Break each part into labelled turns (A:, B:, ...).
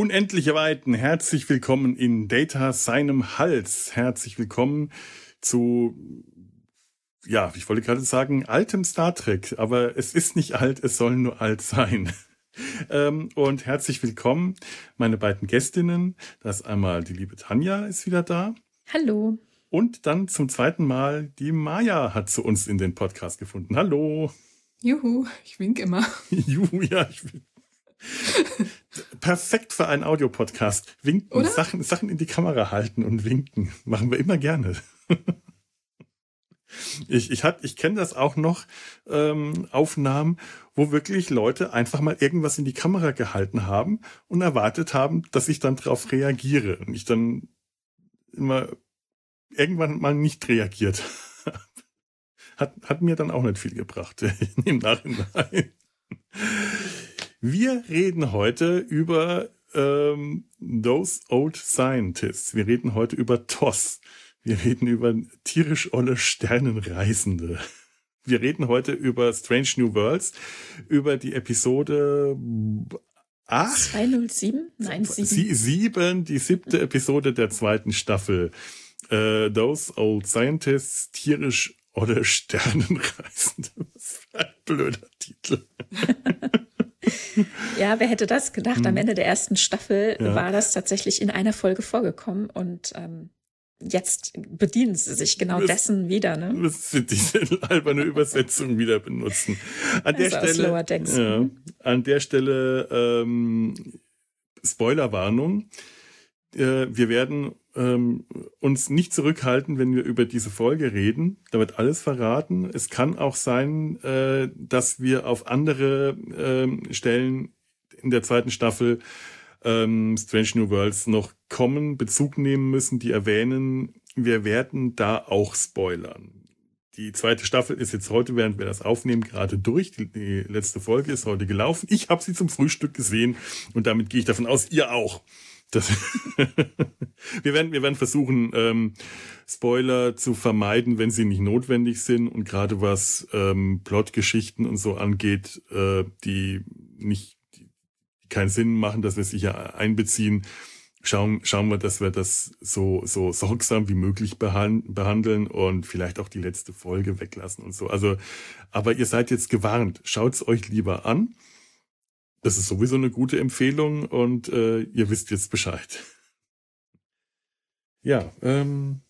A: Unendliche Weiten, herzlich willkommen in Data seinem Hals. Herzlich willkommen zu, ja, ich wollte gerade sagen, altem Star Trek, aber es ist nicht alt, es soll nur alt sein. Ähm, und herzlich willkommen, meine beiden Gästinnen. Das einmal die liebe Tanja ist wieder da.
B: Hallo.
A: Und dann zum zweiten Mal die Maya hat zu uns in den Podcast gefunden. Hallo.
C: Juhu, ich wink immer.
A: Juhu, ja, ich wink. Perfekt für einen Audiopodcast. Winken, Oder? Sachen, Sachen in die Kamera halten und winken. Machen wir immer gerne. Ich, ich, ich kenne das auch noch, ähm, Aufnahmen, wo wirklich Leute einfach mal irgendwas in die Kamera gehalten haben und erwartet haben, dass ich dann darauf reagiere. Und ich dann immer irgendwann mal nicht reagiert. hat, hat mir dann auch nicht viel gebracht im Nachhinein. Wir reden heute über ähm, Those Old Scientists. Wir reden heute über TOS. Wir reden über tierisch olle Sternenreisende. Wir reden heute über Strange New Worlds, über die Episode 8.
B: 207? Nein, 7.
A: 7, die siebte Episode der zweiten Staffel. Äh, Those Old Scientists, tierisch olle Sternenreisende. Was für ein blöder Titel.
B: ja, wer hätte das gedacht? Am hm. Ende der ersten Staffel ja. war das tatsächlich in einer Folge vorgekommen und ähm, jetzt bedienen sie sich genau das, dessen wieder. Ne?
A: Das sind diese alberne Übersetzung wieder benutzen. An der also Stelle, ja, mhm. an der Stelle ähm, Spoilerwarnung. Äh, wir werden ähm, uns nicht zurückhalten, wenn wir über diese Folge reden. Da wird alles verraten. Es kann auch sein, äh, dass wir auf andere äh, Stellen in der zweiten Staffel ähm, Strange New Worlds noch kommen, Bezug nehmen müssen, die erwähnen, wir werden da auch spoilern. Die zweite Staffel ist jetzt heute, während wir das aufnehmen, gerade durch. Die, die letzte Folge ist heute gelaufen. Ich habe sie zum Frühstück gesehen und damit gehe ich davon aus, ihr auch. Das wir, werden, wir werden versuchen, ähm, Spoiler zu vermeiden, wenn sie nicht notwendig sind. Und gerade was ähm, Plotgeschichten und so angeht, äh, die nicht die keinen Sinn machen, dass wir sich ja einbeziehen, schauen, schauen wir, dass wir das so, so sorgsam wie möglich behandeln und vielleicht auch die letzte Folge weglassen und so. Also, aber ihr seid jetzt gewarnt. Schaut's euch lieber an. Das ist sowieso eine gute Empfehlung und äh, ihr wisst jetzt Bescheid. Ja, ähm,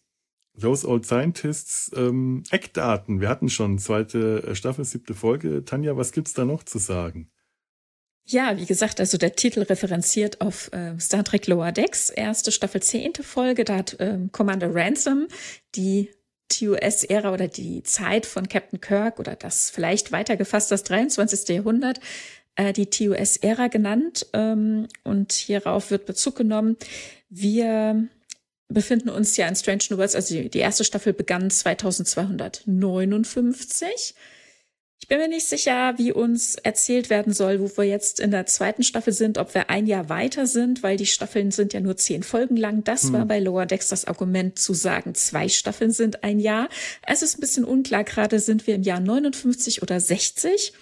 A: Those Old Scientists, ähm, Eckdaten. Wir hatten schon zweite äh, Staffel, siebte Folge. Tanja, was gibt's da noch zu sagen?
B: Ja, wie gesagt, also der Titel referenziert auf äh, Star Trek Lower Decks, erste Staffel, zehnte Folge. Da hat ähm, Commander Ransom die TUS-Ära oder die Zeit von Captain Kirk oder das vielleicht weitergefasst das 23. Jahrhundert äh, die TUS-Ära genannt ähm, und hierauf wird Bezug genommen. Wir befinden uns ja in Strange New Worlds, also die, erste Staffel begann 2259. Ich bin mir nicht sicher, wie uns erzählt werden soll, wo wir jetzt in der zweiten Staffel sind, ob wir ein Jahr weiter sind, weil die Staffeln sind ja nur zehn Folgen lang. Das hm. war bei Lower Decks das Argument zu sagen, zwei Staffeln sind ein Jahr. Es ist ein bisschen unklar, gerade sind wir im Jahr 59 oder 60.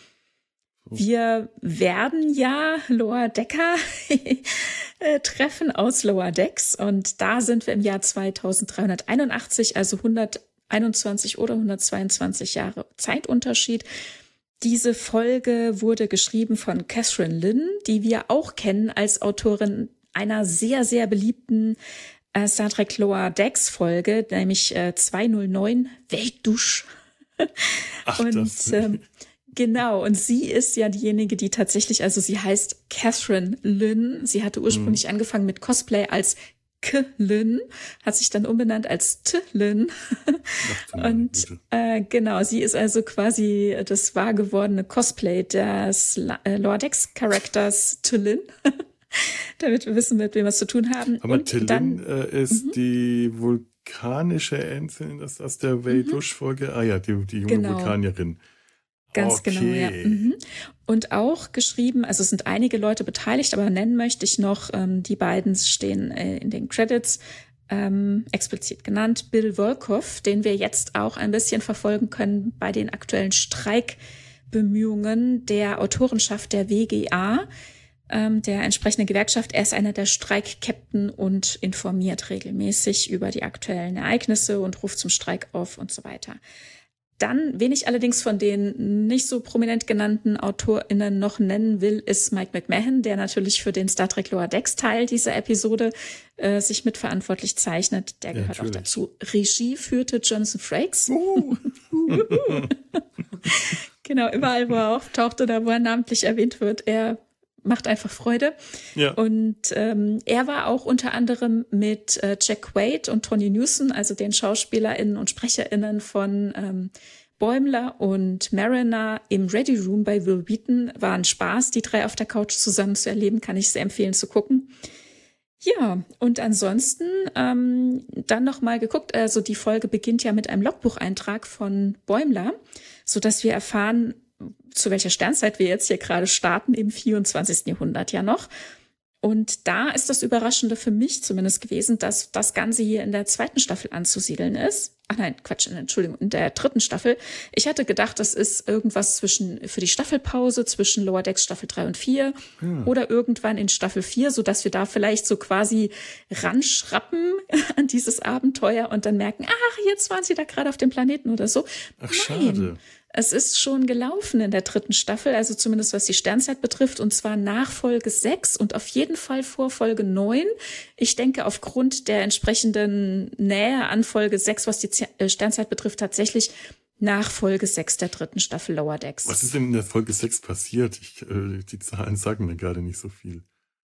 B: Wir werden ja Lower Decker äh, treffen aus Lower Decks und da sind wir im Jahr 2381, also 121 oder 122 Jahre Zeitunterschied. Diese Folge wurde geschrieben von Catherine Lynn, die wir auch kennen als Autorin einer sehr, sehr beliebten äh, Star Trek Lower Decks Folge, nämlich äh, 209 Weltdusch. Ach, und das. Ähm, Genau, und sie ist ja diejenige, die tatsächlich, also sie heißt Catherine Lynn. Sie hatte ursprünglich mhm. angefangen mit Cosplay als K-Lynn, hat sich dann umbenannt als T-Lynn. und äh, genau, sie ist also quasi das wahr gewordene Cosplay des äh, Lordex-Charakters T-Lynn. Damit wir wissen, mit wem wir es zu tun haben.
A: Aber T-Lynn äh, ist mhm. die vulkanische das aus der Wei-Dusch-Folge. Ah ja, die, die junge genau. Vulkanierin.
B: Ganz okay. genau, ja. Mhm. Und auch geschrieben, also es sind einige Leute beteiligt, aber nennen möchte ich noch, ähm, die beiden stehen äh, in den Credits ähm, explizit genannt, Bill Volkov, den wir jetzt auch ein bisschen verfolgen können bei den aktuellen Streikbemühungen der Autorenschaft der WGA. ähm, der entsprechenden Gewerkschaft. Er ist einer der Streikkapten und informiert regelmäßig über die aktuellen Ereignisse und ruft zum Streik auf und so weiter. Dann, wen ich allerdings von den nicht so prominent genannten AutorInnen noch nennen will, ist Mike McMahon, der natürlich für den Star Trek Lower Decks Teil dieser Episode äh, sich mitverantwortlich zeichnet. Der gehört ja, auch dazu. Regie führte Jonathan Frakes. Uh. genau, überall, wo er auftaucht oder wo er namentlich erwähnt wird, er macht einfach Freude. Ja. Und ähm, er war auch unter anderem mit äh, Jack Quaid und Tony Newson, also den SchauspielerInnen und SprecherInnen von ähm, Bäumler und Mariner im Ready Room bei Will Wheaton. War ein Spaß, die drei auf der Couch zusammen zu erleben, kann ich sehr empfehlen zu gucken. Ja, und ansonsten ähm, dann noch mal geguckt, also die Folge beginnt ja mit einem Logbucheintrag von Bäumler, so dass wir erfahren, zu welcher Sternzeit wir jetzt hier gerade starten, im 24. Jahrhundert ja noch. Und da ist das Überraschende für mich zumindest gewesen, dass das Ganze hier in der zweiten Staffel anzusiedeln ist. Ach nein, Quatsch, Entschuldigung, in der dritten Staffel. Ich hatte gedacht, das ist irgendwas zwischen, für die Staffelpause zwischen Lower Decks Staffel 3 und 4 hm. oder irgendwann in Staffel 4, so dass wir da vielleicht so quasi ranschrappen an dieses Abenteuer und dann merken, ach, jetzt waren sie da gerade auf dem Planeten oder so.
A: Ach, nein. schade.
B: Es ist schon gelaufen in der dritten Staffel, also zumindest was die Sternzeit betrifft, und zwar nach Folge 6 und auf jeden Fall vor Folge 9. Ich denke, aufgrund der entsprechenden Nähe an Folge 6, was die äh, Sternzeit betrifft, tatsächlich nach Folge 6 der dritten Staffel Lower Decks.
A: Was ist denn in der Folge 6 passiert? Ich, äh, die Zahlen sagen mir gerade nicht so viel.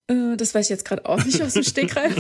B: Äh, das weiß ich jetzt gerade auch nicht aus dem Stegreif.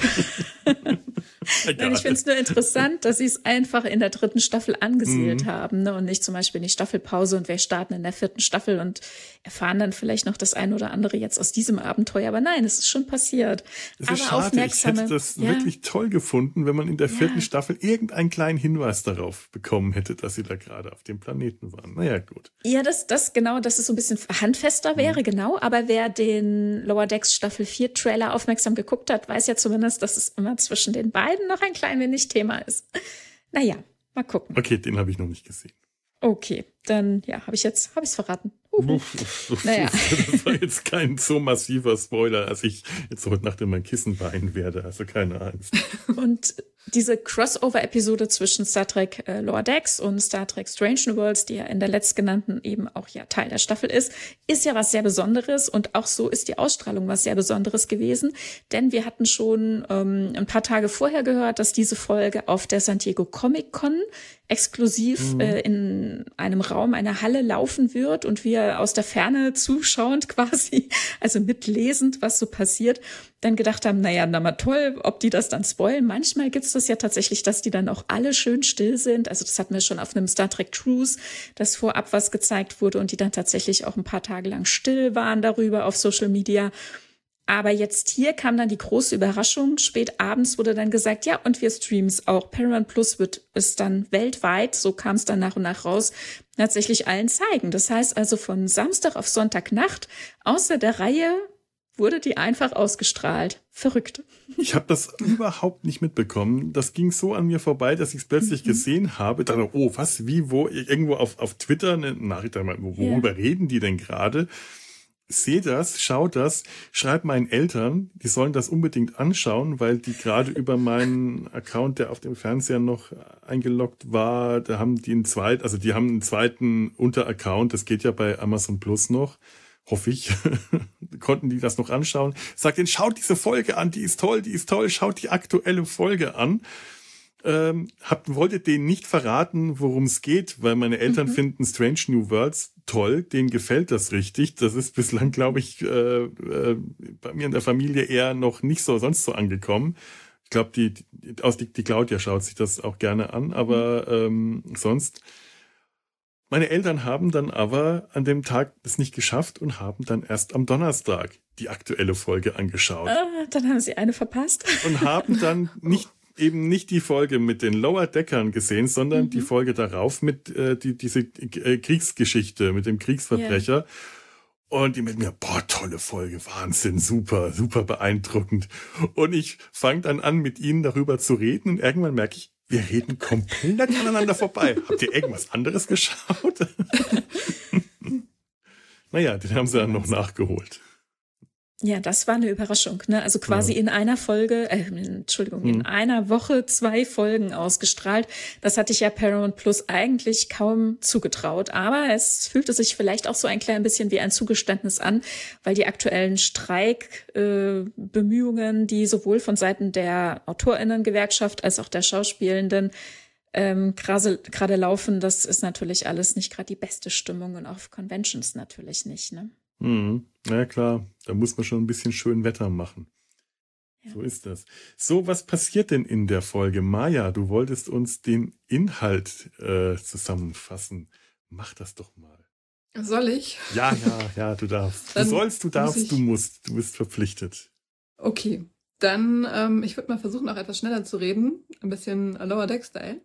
B: Nein, ich finde es nur interessant, dass sie es einfach in der dritten Staffel angesiedelt mhm. haben ne? und nicht zum Beispiel in die Staffelpause und wir starten in der vierten Staffel und erfahren dann vielleicht noch das ein oder andere jetzt aus diesem Abenteuer. Aber nein, es ist schon passiert.
A: Es ist Aber schade. aufmerksame. Ich hätte das ja. wirklich toll gefunden, wenn man in der vierten ja. Staffel irgendeinen kleinen Hinweis darauf bekommen hätte, dass sie da gerade auf dem Planeten waren. Naja, gut.
B: Ja, das, das genau, dass es so ein bisschen handfester wäre, mhm. genau. Aber wer den Lower Decks Staffel 4 Trailer aufmerksam geguckt hat, weiß ja zumindest, dass es immer zwischen den beiden noch ein klein wenig Thema ist. Naja, mal gucken.
A: Okay, den habe ich noch nicht gesehen.
B: Okay, dann ja, habe ich jetzt, habe ich es verraten.
A: naja. Das war jetzt kein so massiver Spoiler, als ich jetzt heute Nacht in mein Kissen weinen werde. Also keine Angst.
B: Und diese Crossover-Episode zwischen Star Trek äh, Lower Decks und Star Trek Strange New Worlds, die ja in der letztgenannten eben auch ja Teil der Staffel ist, ist ja was sehr Besonderes und auch so ist die Ausstrahlung was sehr Besonderes gewesen, denn wir hatten schon ähm, ein paar Tage vorher gehört, dass diese Folge auf der San Diego Comic Con exklusiv mhm. äh, in einem Raum, einer Halle laufen wird und wir aus der Ferne zuschauend quasi, also mitlesend, was so passiert, dann gedacht haben, naja, na mal toll, ob die das dann spoilen. Manchmal gibt es ja tatsächlich, dass die dann auch alle schön still sind. Also das hatten wir schon auf einem Star Trek Cruise, dass vorab was gezeigt wurde und die dann tatsächlich auch ein paar Tage lang still waren darüber auf Social Media. Aber jetzt hier kam dann die große Überraschung. Spät abends wurde dann gesagt, ja, und wir streamen es auch. Paramount Plus wird es dann weltweit, so kam es dann nach und nach raus, tatsächlich allen zeigen. Das heißt also von Samstag auf Sonntagnacht außer der Reihe wurde die einfach ausgestrahlt. Verrückt.
A: Ich habe das überhaupt nicht mitbekommen. Das ging so an mir vorbei, dass ich es plötzlich mhm. gesehen habe. Dachte, oh, was, wie, wo, irgendwo auf, auf Twitter eine Nachricht, worüber ja. reden die denn gerade? Seht das, schaut das, schreibt meinen Eltern, die sollen das unbedingt anschauen, weil die gerade über meinen Account, der auf dem Fernseher noch eingeloggt war, da haben die einen zweiten, also die haben einen zweiten Unteraccount, das geht ja bei Amazon Plus noch hoffe ich, konnten die das noch anschauen. Sagt ihnen, schaut diese Folge an, die ist toll, die ist toll, schaut die aktuelle Folge an. Ähm, habt, wolltet denen nicht verraten, worum es geht, weil meine Eltern mhm. finden Strange New Worlds toll, denen gefällt das richtig. Das ist bislang, glaube ich, äh, äh, bei mir in der Familie eher noch nicht so sonst so angekommen. Ich glaube, die, die, aus die, die Claudia schaut sich das auch gerne an, aber mhm. ähm, sonst meine Eltern haben dann aber an dem Tag es nicht geschafft und haben dann erst am Donnerstag die aktuelle Folge angeschaut.
B: Ah, dann haben sie eine verpasst.
A: Und haben dann nicht eben nicht die Folge mit den Lower Deckern gesehen, sondern mhm. die Folge darauf mit äh, die, diese äh, Kriegsgeschichte mit dem Kriegsverbrecher. Yeah. Und die mit mir, boah, tolle Folge, Wahnsinn, super, super beeindruckend. Und ich fange dann an, mit ihnen darüber zu reden und irgendwann merke ich, wir reden komplett aneinander vorbei. Habt ihr irgendwas anderes geschaut? naja, den haben sie dann noch nachgeholt.
B: Ja, das war eine Überraschung. Ne? Also quasi ja. in einer Folge, äh, Entschuldigung, hm. in einer Woche zwei Folgen ausgestrahlt. Das hatte ich ja Paramount Plus eigentlich kaum zugetraut. Aber es fühlte sich vielleicht auch so ein klein bisschen wie ein Zugeständnis an, weil die aktuellen Streikbemühungen, äh, die sowohl von Seiten der Autorinnengewerkschaft als auch der Schauspielenden ähm, gerade laufen, das ist natürlich alles nicht gerade die beste Stimmung und auf Conventions natürlich nicht. Ne?
A: Mhm. Ja klar, da muss man schon ein bisschen schön Wetter machen. Ja. So ist das. So, was passiert denn in der Folge? Maja, du wolltest uns den Inhalt äh, zusammenfassen. Mach das doch mal.
C: Soll ich?
A: Ja, ja, ja, du darfst. du sollst, du darfst, du musst. Du bist verpflichtet.
C: Okay. Dann, ähm, ich würde mal versuchen, auch etwas schneller zu reden. Ein bisschen Lower Deck-Style.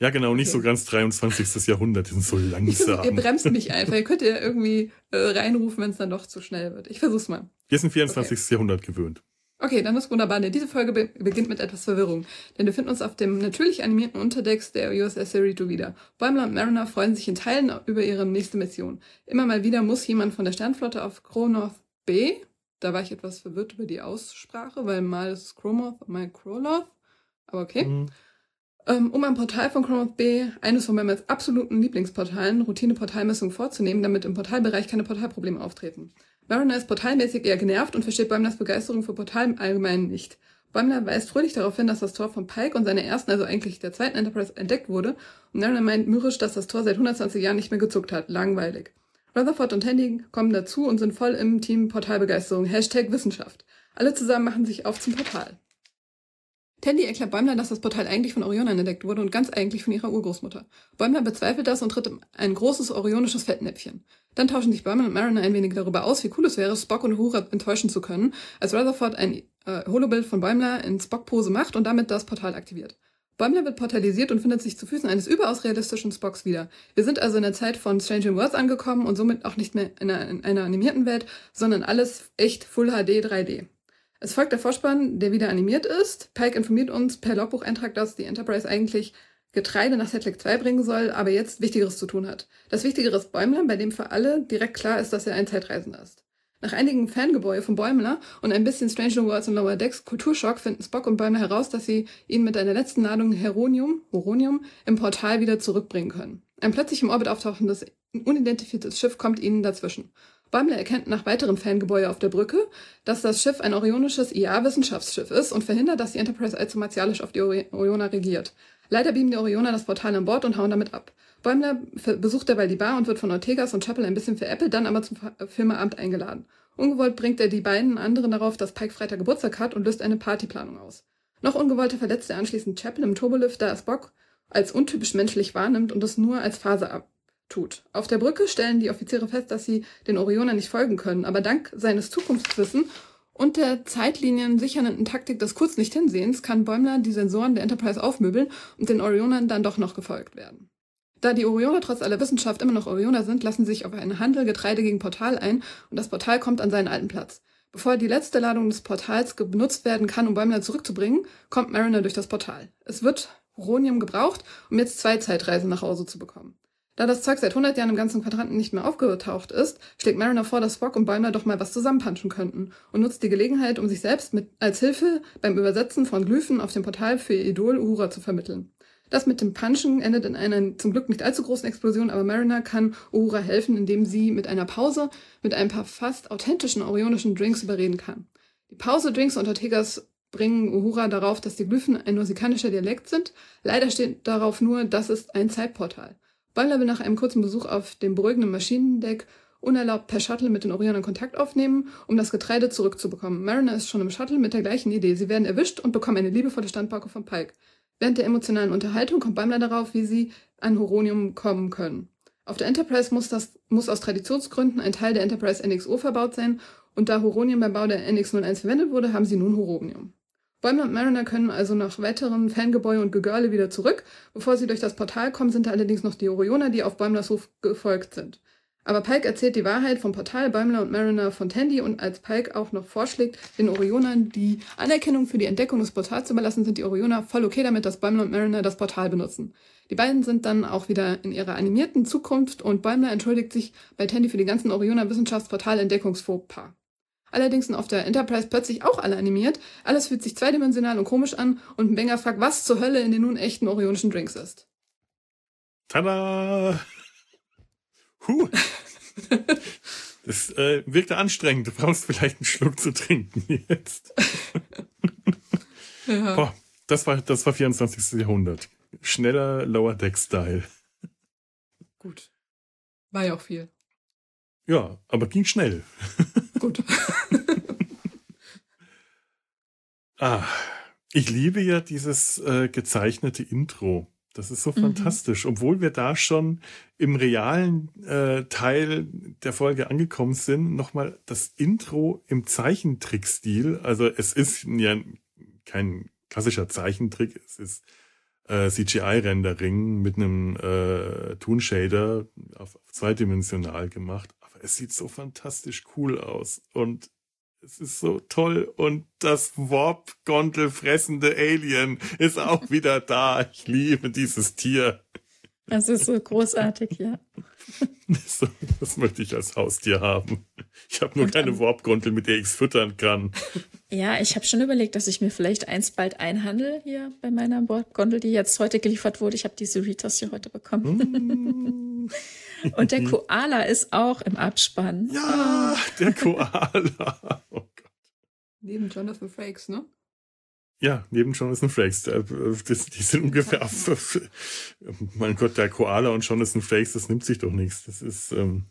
A: Ja, genau, nicht okay. so ganz 23. Jahrhundert, die sind so langsam.
C: ihr bremst mich einfach. Ihr könnt ja irgendwie äh, reinrufen, wenn es dann doch zu schnell wird. Ich versuch's mal.
A: Wir sind 24. Okay. Jahrhundert gewöhnt.
C: Okay, dann ist wunderbar. Diese Folge be beginnt mit etwas Verwirrung, denn wir finden uns auf dem natürlich animierten Unterdecks der USS Cerrito wieder. Bäumler und Mariner freuen sich in Teilen über ihre nächste Mission. Immer mal wieder muss jemand von der Sternflotte auf Kronoth B, da war ich etwas verwirrt über die Aussprache, weil mal ist es Chromoth, mal Kroloth, aber okay. Mhm um am Portal von Chrome B, eines von meinen absoluten Lieblingsportalen, Routine-Portalmessungen vorzunehmen, damit im Portalbereich keine Portalprobleme auftreten. Mariner ist portalmäßig eher genervt und versteht Bäumlers Begeisterung für Portal im Allgemeinen nicht. Bäumler weist fröhlich darauf hin, dass das Tor von Pike und seiner ersten, also eigentlich der zweiten Enterprise, entdeckt wurde, und Mariner meint mürrisch, dass das Tor seit 120 Jahren nicht mehr gezuckt hat. Langweilig. Rutherford und Tandy kommen dazu und sind voll im Team Portalbegeisterung. Hashtag Wissenschaft. Alle zusammen machen sich auf zum Portal. Tandy erklärt Bäumler, dass das Portal eigentlich von Orionern entdeckt wurde und ganz eigentlich von ihrer Urgroßmutter. Bäumler bezweifelt das und tritt in ein großes orionisches Fettnäpfchen. Dann tauschen sich Bäumler und Mariner ein wenig darüber aus, wie cool es wäre, Spock und Uhura enttäuschen zu können, als Rutherford ein äh, Holobild von Bäumler in Spock-Pose macht und damit das Portal aktiviert. Bäumler wird portalisiert und findet sich zu Füßen eines überaus realistischen Spocks wieder. Wir sind also in der Zeit von Stranger Worlds angekommen und somit auch nicht mehr in einer, in einer animierten Welt, sondern alles echt Full HD 3D. Es folgt der Vorspann, der wieder animiert ist. Pike informiert uns per Logbucheintrag, dass die Enterprise eigentlich Getreide nach Setlik 2 bringen soll, aber jetzt Wichtigeres zu tun hat. Das Wichtigere ist Bäumler, bei dem für alle direkt klar ist, dass er ein Zeitreisender ist. Nach einigen Fangebäude von Bäumler und ein bisschen Stranger Worlds und Lower Decks Kulturschock finden Spock und Bäumler heraus, dass sie ihn mit einer letzten Ladung Heronium, Horonium im Portal wieder zurückbringen können. Ein plötzlich im Orbit auftauchendes, unidentifiziertes Schiff kommt ihnen dazwischen. Bäumler erkennt nach weiteren Fangebäude auf der Brücke, dass das Schiff ein orionisches IA-Wissenschaftsschiff ist und verhindert, dass die Enterprise allzu martialisch auf die Orioner regiert. Leider beamen die Orioner das Portal an Bord und hauen damit ab. Bäumler besucht derweil die Bar und wird von Ortegas und Chapel ein bisschen veräppelt, dann aber zum Filmeabend eingeladen. Ungewollt bringt er die beiden anderen darauf, dass Pike Freitag Geburtstag hat und löst eine Partyplanung aus. Noch ungewollter verletzt er anschließend Chapel im Turbolift, da er Spock als untypisch menschlich wahrnimmt und es nur als Phase ab tut. Auf der Brücke stellen die Offiziere fest, dass sie den Orioner nicht folgen können, aber dank seines Zukunftswissen und der Zeitlinien sichernden Taktik des Kurznicht-Hinsehens kann Bäumler die Sensoren der Enterprise aufmöbeln und den Orionern dann doch noch gefolgt werden. Da die Orioner trotz aller Wissenschaft immer noch Orioner sind, lassen sich auf einen Handel Getreide gegen Portal ein und das Portal kommt an seinen alten Platz. Bevor die letzte Ladung des Portals benutzt werden kann, um Bäumler zurückzubringen, kommt Mariner durch das Portal. Es wird Uronium gebraucht, um jetzt zwei Zeitreisen nach Hause zu bekommen. Da das Zeug seit 100 Jahren im ganzen Quadranten nicht mehr aufgetaucht ist, schlägt Mariner vor, dass Spock und Bäumler doch mal was zusammenpanschen könnten und nutzt die Gelegenheit, um sich selbst mit, als Hilfe beim Übersetzen von Glyphen auf dem Portal für ihr Idol Uhura zu vermitteln. Das mit dem Punchen endet in einer zum Glück nicht allzu großen Explosion, aber Mariner kann Uhura helfen, indem sie mit einer Pause mit ein paar fast authentischen orionischen Drinks überreden kann. Die Pause-Drinks und Ortegas bringen Uhura darauf, dass die Glyphen ein nosikanischer Dialekt sind. Leider steht darauf nur, das ist ein Zeitportal. Butler will nach einem kurzen Besuch auf dem beruhigenden Maschinendeck unerlaubt per Shuttle mit den Orionern Kontakt aufnehmen, um das Getreide zurückzubekommen. Mariner ist schon im Shuttle mit der gleichen Idee. Sie werden erwischt und bekommen eine liebevolle Standpauke von Pike. Während der emotionalen Unterhaltung kommt Bäumler darauf, wie sie an Horonium kommen können. Auf der Enterprise muss, das, muss aus Traditionsgründen ein Teil der Enterprise NXO verbaut sein und da Horonium beim Bau der NX-01 verwendet wurde, haben sie nun Horonium. Bäumler und Mariner können also nach weiteren Fangebäude und Gegörle wieder zurück. Bevor sie durch das Portal kommen, sind da allerdings noch die Orioner, die auf Bäumlers Hof gefolgt sind. Aber Pike erzählt die Wahrheit vom Portal, Bäumler und Mariner von Tandy und als Pike auch noch vorschlägt, den Orionern die Anerkennung für die Entdeckung des Portals zu überlassen, sind die Orioner voll okay damit, dass Bäumler und Mariner das Portal benutzen. Die beiden sind dann auch wieder in ihrer animierten Zukunft und Bäumler entschuldigt sich bei Tandy für die ganzen Orioner Wissenschaftsportal-Entdeckungsfauxpas. Allerdings sind auf der Enterprise plötzlich auch alle animiert. Alles fühlt sich zweidimensional und komisch an und Benger fragt, was zur Hölle in den nun echten orionischen Drinks ist.
A: Tada! Huh. Das äh, wirkte anstrengend. Du brauchst vielleicht einen Schluck zu trinken jetzt. ja. Boah, das war, das war 24. Jahrhundert. Schneller Lower Deck Style.
C: Gut. War ja auch viel.
A: Ja, aber ging schnell.
C: Gut.
A: ah, ich liebe ja dieses äh, gezeichnete Intro. Das ist so mhm. fantastisch, obwohl wir da schon im realen äh, Teil der Folge angekommen sind. Nochmal das Intro im Zeichentrickstil. Also es ist ja kein klassischer Zeichentrick, es ist äh, CGI-Rendering mit einem äh, Toon-Shader auf, auf zweidimensional gemacht. Aber es sieht so fantastisch cool aus und es ist so toll und das Warp-Gondel fressende Alien ist auch wieder da. Ich liebe dieses Tier.
B: Das ist so großartig, ja.
A: Das, das möchte ich als Haustier haben. Ich habe nur und keine Warp-Gondel, mit der ich es füttern kann.
B: Ja, ich habe schon überlegt, dass ich mir vielleicht eins bald einhandel hier bei meiner Warp-Gondel, die jetzt heute geliefert wurde. Ich habe diese Ritas hier heute bekommen. Mm. Und der Koala ist auch im Abspann.
A: Ja, oh. der Koala. Oh Gott.
C: Neben Jonathan Frakes, ne?
A: Ja, neben Jonathan Frakes. die sind ungefähr. mein Gott, der Koala und Jonathan Frakes, das nimmt sich doch nichts. Das ist ähm,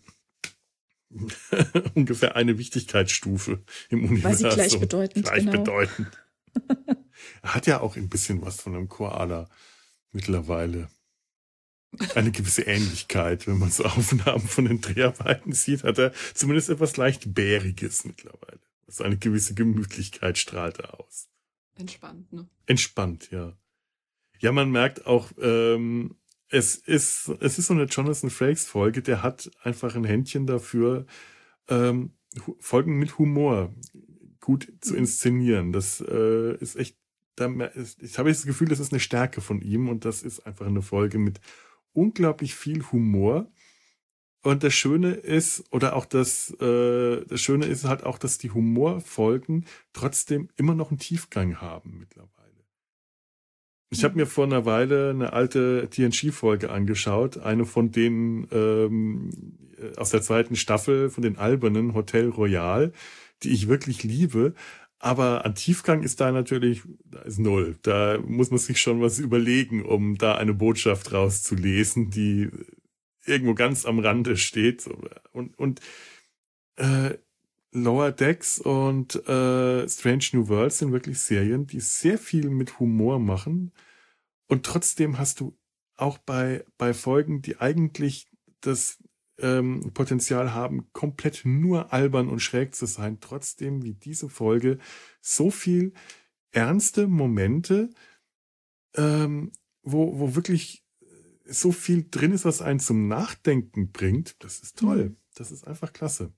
A: ungefähr eine Wichtigkeitsstufe im Universum.
B: Weil sie gleichbedeutend.
A: Gleichbedeutend. Genau. er hat ja auch ein bisschen was von einem Koala mittlerweile eine gewisse Ähnlichkeit. Wenn man so Aufnahmen von den Dreharbeiten sieht, hat er zumindest etwas leicht Bäriges mittlerweile. Also eine gewisse Gemütlichkeit strahlt er aus.
C: Entspannt, ne?
A: Entspannt, ja. Ja, man merkt auch, ähm, es ist, es ist so eine Jonathan Frakes Folge, der hat einfach ein Händchen dafür, ähm, Folgen mit Humor gut zu mhm. inszenieren. Das äh, ist echt, da, ich habe das Gefühl, das ist eine Stärke von ihm und das ist einfach eine Folge mit unglaublich viel Humor. Und das Schöne ist, oder auch das, äh, das Schöne ist halt auch, dass die Humorfolgen trotzdem immer noch einen Tiefgang haben mittlerweile. Ich habe mhm. mir vor einer Weile eine alte TNG-Folge angeschaut, eine von denen ähm, aus der zweiten Staffel von den albernen Hotel Royal, die ich wirklich liebe. Aber an Tiefgang ist da natürlich, da ist null. Da muss man sich schon was überlegen, um da eine Botschaft rauszulesen, die irgendwo ganz am Rande steht. Und, und äh, Lower Decks und äh, Strange New Worlds sind wirklich Serien, die sehr viel mit Humor machen. Und trotzdem hast du auch bei, bei Folgen, die eigentlich das ähm, Potenzial haben, komplett nur albern und schräg zu sein, trotzdem wie diese Folge so viel ernste Momente, ähm, wo, wo wirklich so viel drin ist, was einen zum Nachdenken bringt. Das ist toll. Mhm. Das ist einfach klasse.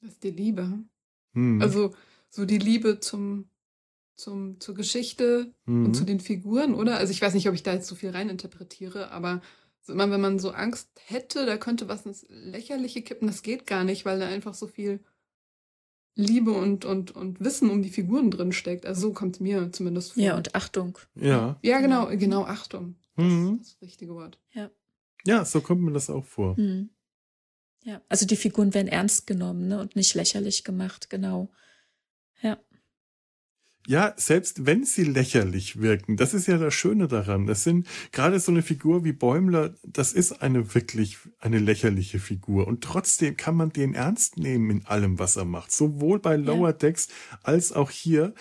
C: Das ist die Liebe. Mhm. Also so die Liebe zum, zum, zur Geschichte mhm. und zu den Figuren, oder? Also ich weiß nicht, ob ich da jetzt so viel reininterpretiere, aber immer wenn man so Angst hätte, da könnte was ins Lächerliche kippen, das geht gar nicht, weil da einfach so viel Liebe und, und, und Wissen um die Figuren drin steckt. Also so kommt mir zumindest vor.
B: Ja, und Achtung.
A: Ja.
C: Ja, genau, genau, Achtung. Das mhm. ist das richtige Wort.
B: Ja.
A: Ja, so kommt mir das auch vor.
B: Mhm. Ja, also die Figuren werden ernst genommen ne, und nicht lächerlich gemacht, genau. Ja
A: ja, selbst wenn sie lächerlich wirken, das ist ja das Schöne daran. Das sind gerade so eine Figur wie Bäumler, das ist eine wirklich eine lächerliche Figur. Und trotzdem kann man den ernst nehmen in allem, was er macht. Sowohl bei Lower Decks als auch hier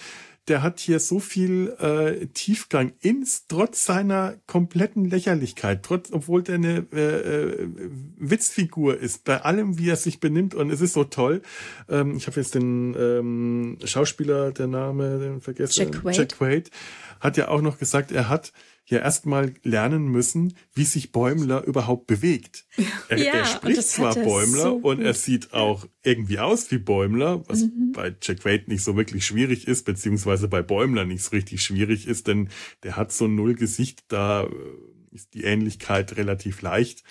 A: der hat hier so viel äh, Tiefgang ins trotz seiner kompletten Lächerlichkeit, trotz obwohl der eine äh, äh, Witzfigur ist, bei allem wie er sich benimmt und es ist so toll. Ähm, ich habe jetzt den ähm, Schauspieler, der Name, den vergessen,
B: Jack Quaid.
A: Jack Quaid, hat ja auch noch gesagt, er hat ja erstmal lernen müssen, wie sich Bäumler überhaupt bewegt. Er, ja, er spricht zwar Bäumler so und er sieht auch irgendwie aus wie Bäumler, was mhm. bei Jack Wade nicht so wirklich schwierig ist, beziehungsweise bei Bäumler nicht so richtig schwierig ist, denn der hat so ein Nullgesicht, da äh, ist die Ähnlichkeit relativ leicht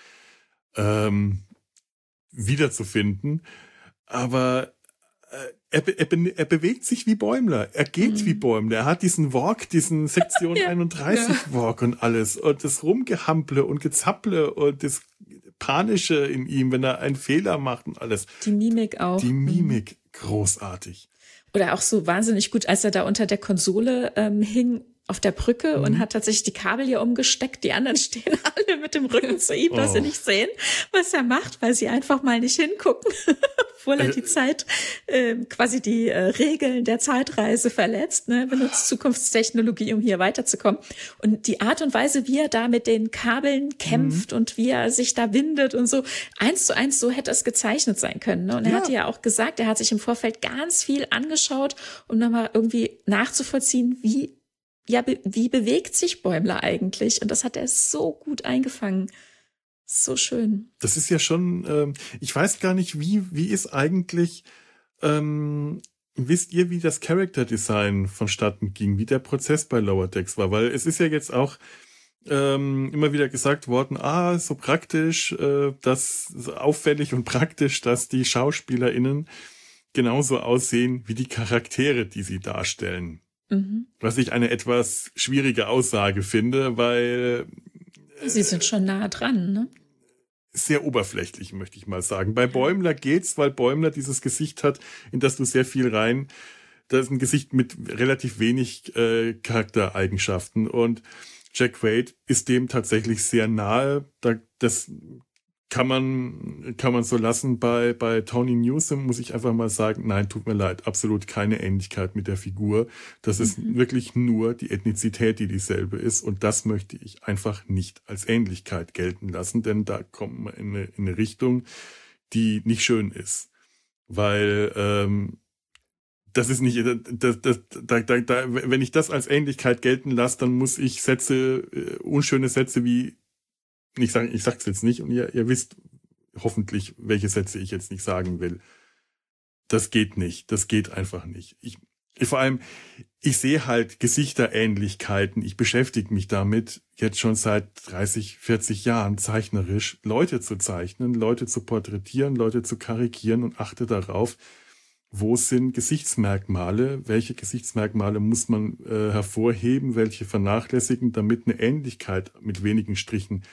A: ähm, wiederzufinden. Aber äh, er, er, er bewegt sich wie Bäumler. Er geht mhm. wie Bäumler. Er hat diesen Walk, diesen Sektion ja. 31 Walk und alles. Und das Rumgehample und Gezapple und das Panische in ihm, wenn er einen Fehler macht und alles.
B: Die Mimik auch.
A: Die mhm. Mimik, großartig.
B: Oder auch so wahnsinnig gut, als er da unter der Konsole ähm, hing auf der Brücke mhm. und hat tatsächlich die Kabel hier umgesteckt. Die anderen stehen alle mit dem Rücken zu ihm, dass oh. sie nicht sehen, was er macht, weil sie einfach mal nicht hingucken, obwohl er äh. die Zeit, äh, quasi die äh, Regeln der Zeitreise verletzt, ne? benutzt Zukunftstechnologie, um hier weiterzukommen. Und die Art und Weise, wie er da mit den Kabeln kämpft mhm. und wie er sich da windet und so, eins zu eins, so hätte es gezeichnet sein können. Ne? Und er ja. hatte ja auch gesagt, er hat sich im Vorfeld ganz viel angeschaut, um nochmal irgendwie nachzuvollziehen, wie ja, be wie bewegt sich Bäumler eigentlich? Und das hat er so gut eingefangen. So schön.
A: Das ist ja schon, ähm, ich weiß gar nicht, wie, wie ist eigentlich, ähm, wisst ihr, wie das Character Design vonstatten ging, wie der Prozess bei Lower Decks war? Weil es ist ja jetzt auch ähm, immer wieder gesagt worden, ah, so praktisch, äh, das so auffällig und praktisch, dass die SchauspielerInnen genauso aussehen wie die Charaktere, die sie darstellen. Mhm. Was ich eine etwas schwierige Aussage finde, weil.
B: Sie sind schon nah dran, ne?
A: Sehr oberflächlich, möchte ich mal sagen. Bei Bäumler geht's, weil Bäumler dieses Gesicht hat, in das du sehr viel rein. Das ist ein Gesicht mit relativ wenig äh, Charaktereigenschaften und Jack Wade ist dem tatsächlich sehr nahe. Da, das kann man, kann man so lassen. Bei, bei Tony Newsom muss ich einfach mal sagen, nein, tut mir leid, absolut keine Ähnlichkeit mit der Figur. Das ist mhm. wirklich nur die Ethnizität, die dieselbe ist. Und das möchte ich einfach nicht als Ähnlichkeit gelten lassen, denn da kommt man in eine, in eine Richtung, die nicht schön ist. Weil, ähm, das ist nicht, das, das, da, da, da, wenn ich das als Ähnlichkeit gelten lasse, dann muss ich Sätze, äh, unschöne Sätze wie ich sage, ich sag's jetzt nicht und ihr, ihr wisst hoffentlich, welche Sätze ich jetzt nicht sagen will. Das geht nicht. Das geht einfach nicht. Ich, ich vor allem, ich sehe halt Gesichterähnlichkeiten. Ich beschäftige mich damit jetzt schon seit 30, 40 Jahren zeichnerisch, Leute zu zeichnen, Leute zu porträtieren, Leute zu karikieren und achte darauf, wo sind Gesichtsmerkmale, welche Gesichtsmerkmale muss man äh, hervorheben, welche vernachlässigen, damit eine Ähnlichkeit mit wenigen Strichen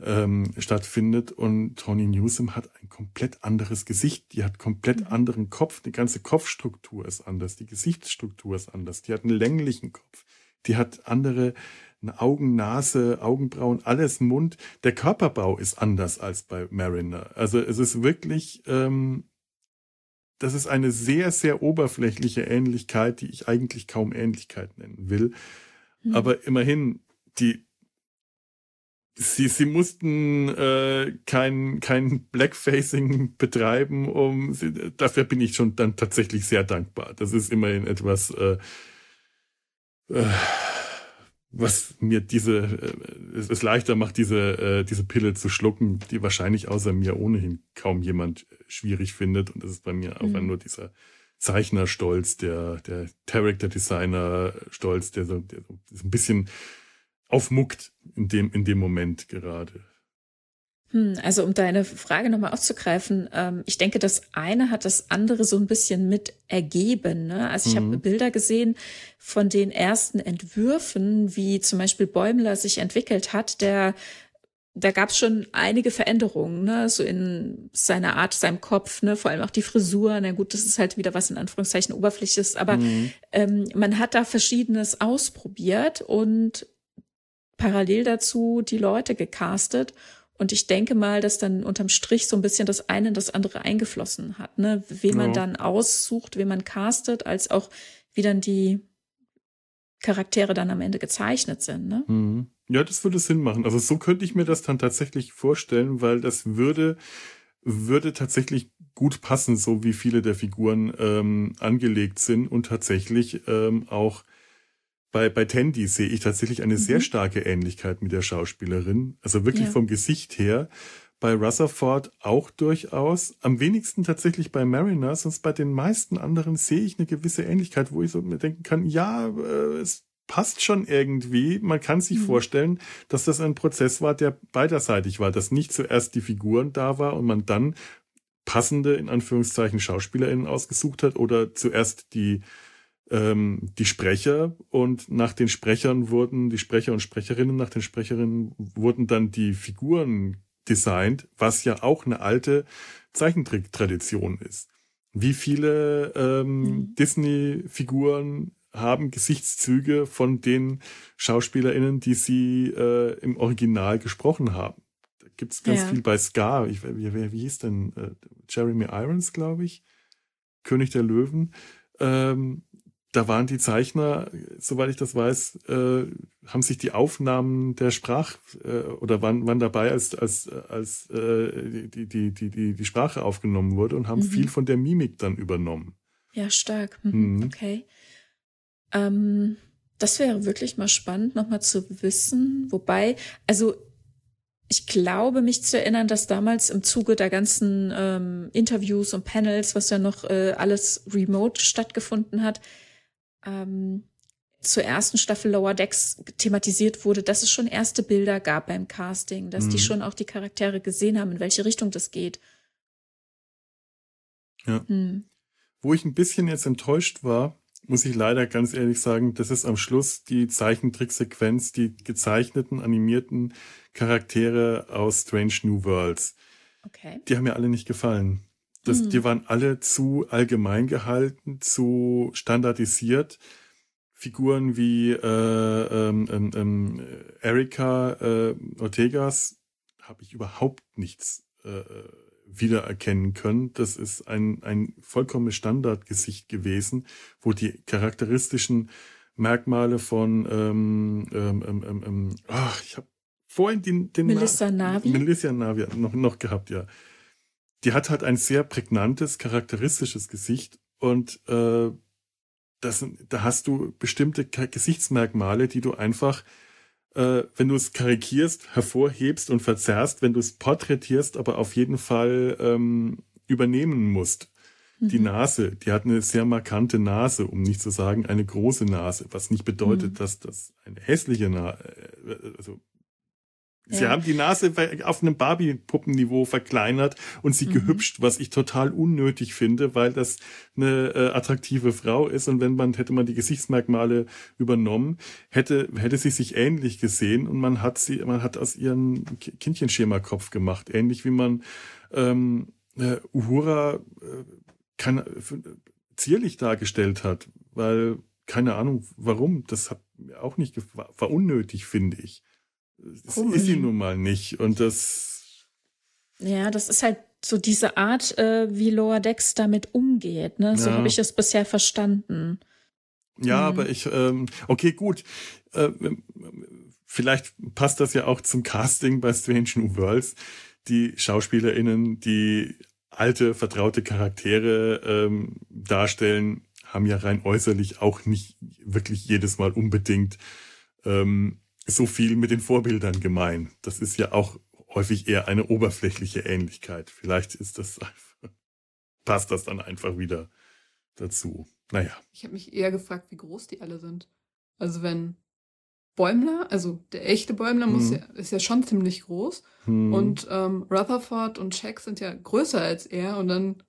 A: ähm, stattfindet. Und Tony Newsom hat ein komplett anderes Gesicht. Die hat komplett mhm. anderen Kopf. Die ganze Kopfstruktur ist anders. Die Gesichtsstruktur ist anders. Die hat einen länglichen Kopf. Die hat andere Augen, Nase, Augenbrauen, alles Mund. Der Körperbau ist anders als bei Mariner. Also es ist wirklich, ähm, das ist eine sehr, sehr oberflächliche Ähnlichkeit, die ich eigentlich kaum Ähnlichkeit nennen will. Mhm. Aber immerhin, die, sie, sie mussten äh, kein, kein Blackfacing betreiben, um sie, dafür bin ich schon dann tatsächlich sehr dankbar. Das ist immerhin etwas, äh, äh, was mir diese äh, es, es leichter macht, diese, äh, diese Pille zu schlucken, die wahrscheinlich außer mir ohnehin kaum jemand schwierig findet. Und das ist bei mir mhm. auch nur dieser Zeichnerstolz, der, der Character Designer Stolz, der so, der so ein bisschen aufmuckt in dem, in dem Moment gerade.
B: Hm, also um deine Frage nochmal aufzugreifen, ähm, ich denke, das eine hat das andere so ein bisschen mit ergeben. Ne? Also ich mhm. habe Bilder gesehen von den ersten Entwürfen, wie zum Beispiel Bäumler sich entwickelt hat, der da gab es schon einige Veränderungen, ne, so in seiner Art, seinem Kopf, ne, vor allem auch die Frisur. Na gut, das ist halt wieder was in Anführungszeichen oberflächliches, aber mhm. ähm, man hat da Verschiedenes ausprobiert und parallel dazu die Leute gecastet. Und ich denke mal, dass dann unterm Strich so ein bisschen das eine in das andere eingeflossen hat, ne? Wen man dann aussucht, wen man castet, als auch wie dann die Charaktere dann am Ende gezeichnet sind, ne?
A: Mhm. Ja, das würde Sinn machen. Also so könnte ich mir das dann tatsächlich vorstellen, weil das würde, würde tatsächlich gut passen, so wie viele der Figuren ähm, angelegt sind und tatsächlich ähm, auch bei, bei Tandy sehe ich tatsächlich eine mhm. sehr starke Ähnlichkeit mit der Schauspielerin. Also wirklich ja. vom Gesicht her. Bei Rutherford auch durchaus. Am wenigsten tatsächlich bei Mariner, sonst bei den meisten anderen sehe ich eine gewisse Ähnlichkeit, wo ich so mir denken kann, ja, äh, es passt schon irgendwie. Man kann sich mhm. vorstellen, dass das ein Prozess war, der beiderseitig war, dass nicht zuerst die Figuren da war und man dann passende, in Anführungszeichen, SchauspielerInnen ausgesucht hat oder zuerst die, ähm, die Sprecher und nach den Sprechern wurden, die Sprecher und Sprecherinnen, nach den Sprecherinnen wurden dann die Figuren designt, was ja auch eine alte Zeichentrick-Tradition ist. Wie viele ähm, mhm. Disney-Figuren haben Gesichtszüge von den SchauspielerInnen, die sie äh, im Original gesprochen haben. Da gibt's ganz ja. viel bei Scar. Ich, wie, wie, wie hieß denn? Äh, Jeremy Irons, glaube ich. König der Löwen. Ähm, da waren die Zeichner, soweit ich das weiß, äh, haben sich die Aufnahmen der Sprach äh, oder waren, waren dabei, als, als, als äh, die, die, die, die, die Sprache aufgenommen wurde und haben mhm. viel von der Mimik dann übernommen.
B: Ja, stark. Mhm. Mhm. Okay. Ähm, das wäre wirklich mal spannend, nochmal zu wissen. Wobei, also ich glaube, mich zu erinnern, dass damals im Zuge der ganzen ähm, Interviews und Panels, was ja noch äh, alles remote stattgefunden hat, ähm, zur ersten Staffel Lower Decks thematisiert wurde, dass es schon erste Bilder gab beim Casting, dass mhm. die schon auch die Charaktere gesehen haben, in welche Richtung das geht.
A: Ja. Hm. Wo ich ein bisschen jetzt enttäuscht war, muss ich leider ganz ehrlich sagen, das ist am Schluss die Zeichentricksequenz, die gezeichneten, animierten Charaktere aus Strange New Worlds. Okay. Die haben mir alle nicht gefallen. Das, mhm. Die waren alle zu allgemein gehalten, zu standardisiert. Figuren wie äh, ähm, ähm, ähm Erika äh, Ortegas habe ich überhaupt nichts äh, wiedererkennen können. Das ist ein, ein vollkommenes Standardgesicht gewesen, wo die charakteristischen Merkmale von ähm, ähm, ähm, ähm, ähm ach, ich habe vorhin den, den
B: Melissa Navi.
A: Melissa Navi noch, noch gehabt, ja die hat halt ein sehr prägnantes, charakteristisches Gesicht und äh, das, da hast du bestimmte Gesichtsmerkmale, die du einfach, äh, wenn du es karikierst, hervorhebst und verzerrst, wenn du es porträtierst, aber auf jeden Fall ähm, übernehmen musst. Mhm. Die Nase, die hat eine sehr markante Nase, um nicht zu sagen eine große Nase, was nicht bedeutet, mhm. dass das eine hässliche Nase, äh, also Sie ja. haben die Nase auf einem Barbie-Puppenniveau verkleinert und sie mhm. gehübscht, was ich total unnötig finde, weil das eine äh, attraktive Frau ist und wenn man hätte man die Gesichtsmerkmale übernommen, hätte hätte sie sich ähnlich gesehen und man hat sie man hat aus ihren Kindchenschema-Kopf gemacht, ähnlich wie man ähm, äh, Uhura äh, kann, äh, zierlich dargestellt hat, weil keine Ahnung warum, das hat mir auch nicht war unnötig, finde ich. Das ist sie nun mal nicht. Und das.
B: Ja, das ist halt so diese Art, äh, wie Lower Decks damit umgeht. Ne? So ja. habe ich es bisher verstanden.
A: Ja, hm. aber ich, ähm, okay, gut. Äh, vielleicht passt das ja auch zum Casting bei Strange New Worlds. Die SchauspielerInnen, die alte, vertraute Charaktere ähm, darstellen, haben ja rein äußerlich auch nicht wirklich jedes Mal unbedingt ähm, so viel mit den Vorbildern gemein. Das ist ja auch häufig eher eine oberflächliche Ähnlichkeit. Vielleicht ist das passt das dann einfach wieder dazu. Naja.
C: Ich habe mich eher gefragt, wie groß die alle sind. Also wenn Bäumler, also der echte Bäumler muss mhm. ja, ist ja schon ziemlich groß. Mhm. Und ähm, Rutherford und Jack sind ja größer als er und dann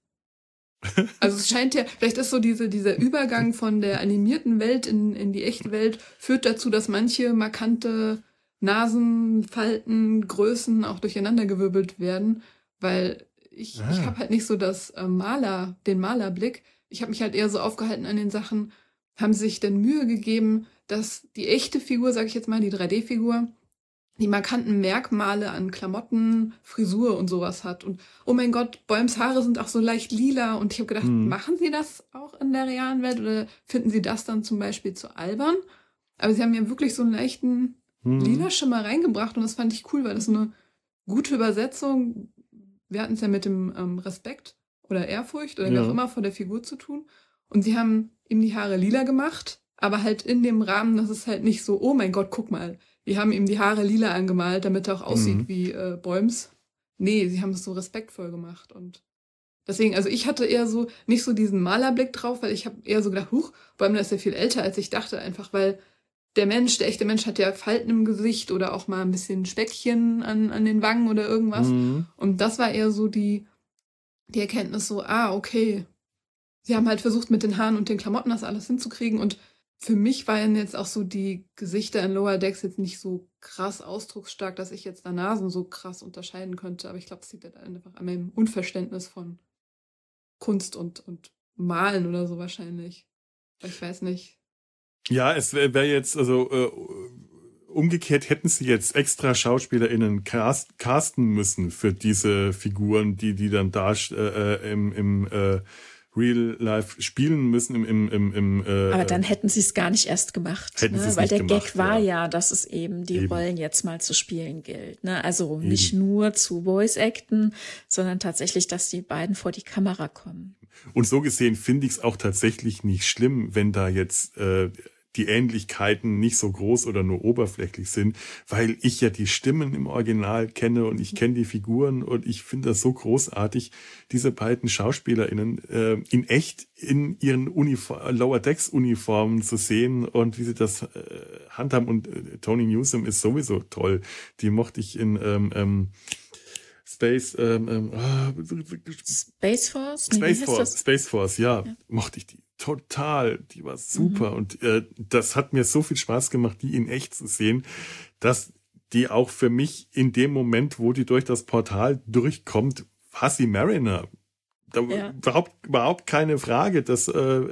C: also es scheint ja, vielleicht ist so diese, dieser Übergang von der animierten Welt in, in die echte Welt, führt dazu, dass manche markante Nasenfalten, Größen auch durcheinandergewirbelt werden, weil ich, ah. ich habe halt nicht so das äh, Maler, den Malerblick. Ich habe mich halt eher so aufgehalten an den Sachen, haben sich denn Mühe gegeben, dass die echte Figur, sag ich jetzt mal, die 3D-Figur, die markanten Merkmale an Klamotten, Frisur und sowas hat. Und oh mein Gott, Bäums Haare sind auch so leicht lila. Und ich habe gedacht, hm. machen sie das auch in der realen Welt oder finden sie das dann zum Beispiel zu albern? Aber sie haben ja wirklich so einen leichten hm. lila Schimmer reingebracht und das fand ich cool, weil das eine gute Übersetzung. Wir hatten es ja mit dem ähm, Respekt oder Ehrfurcht oder ja. wie auch immer vor der Figur zu tun. Und sie haben ihm die Haare lila gemacht, aber halt in dem Rahmen, dass es halt nicht so, oh mein Gott, guck mal, die haben ihm die Haare lila angemalt, damit er auch aussieht mhm. wie äh, Bäums. Nee, sie haben es so respektvoll gemacht und deswegen, also ich hatte eher so nicht so diesen Malerblick drauf, weil ich habe eher so gedacht, huch, Bäumler ist ja viel älter als ich dachte, einfach weil der Mensch, der echte Mensch hat ja Falten im Gesicht oder auch mal ein bisschen Speckchen an, an den Wangen oder irgendwas. Mhm. Und das war eher so die, die Erkenntnis so, ah, okay. Sie haben halt versucht, mit den Haaren und den Klamotten das alles hinzukriegen und für mich waren jetzt auch so die Gesichter in Lower Decks jetzt nicht so krass ausdrucksstark, dass ich jetzt da Nasen so krass unterscheiden könnte. Aber ich glaube, es liegt halt einfach an meinem Unverständnis von Kunst und, und Malen oder so wahrscheinlich. Ich weiß nicht.
A: Ja, es wäre wär jetzt, also äh, umgekehrt hätten sie jetzt extra SchauspielerInnen cast, casten müssen für diese Figuren, die die dann da äh, äh, im, im äh, Real Life spielen müssen im im im, im
B: äh, Aber dann hätten sie es gar nicht erst gemacht, hätten ne? weil der gemacht, Gag war ja. ja. dass es eben die eben. Rollen jetzt mal zu spielen gilt, ne? Also eben. nicht nur zu Voice Acten, sondern tatsächlich, dass die beiden vor die Kamera kommen.
A: Und so gesehen finde ich es auch tatsächlich nicht schlimm, wenn da jetzt äh, die Ähnlichkeiten nicht so groß oder nur oberflächlich sind, weil ich ja die Stimmen im Original kenne und ich kenne die Figuren und ich finde das so großartig, diese beiden SchauspielerInnen äh, in echt in ihren Uniform, Lower Decks Uniformen zu sehen und wie sie das äh, handhaben und äh, Tony Newsom ist sowieso toll. Die mochte ich in ähm, ähm, Space ähm,
B: oh, Space Force?
A: Space Force, Space Force, ja, ja, mochte ich die total, die war super mhm. und äh, das hat mir so viel Spaß gemacht, die in echt zu sehen, dass die auch für mich in dem Moment, wo die durch das Portal durchkommt, war sie Mariner. Da ja. überhaupt überhaupt keine Frage. dass äh,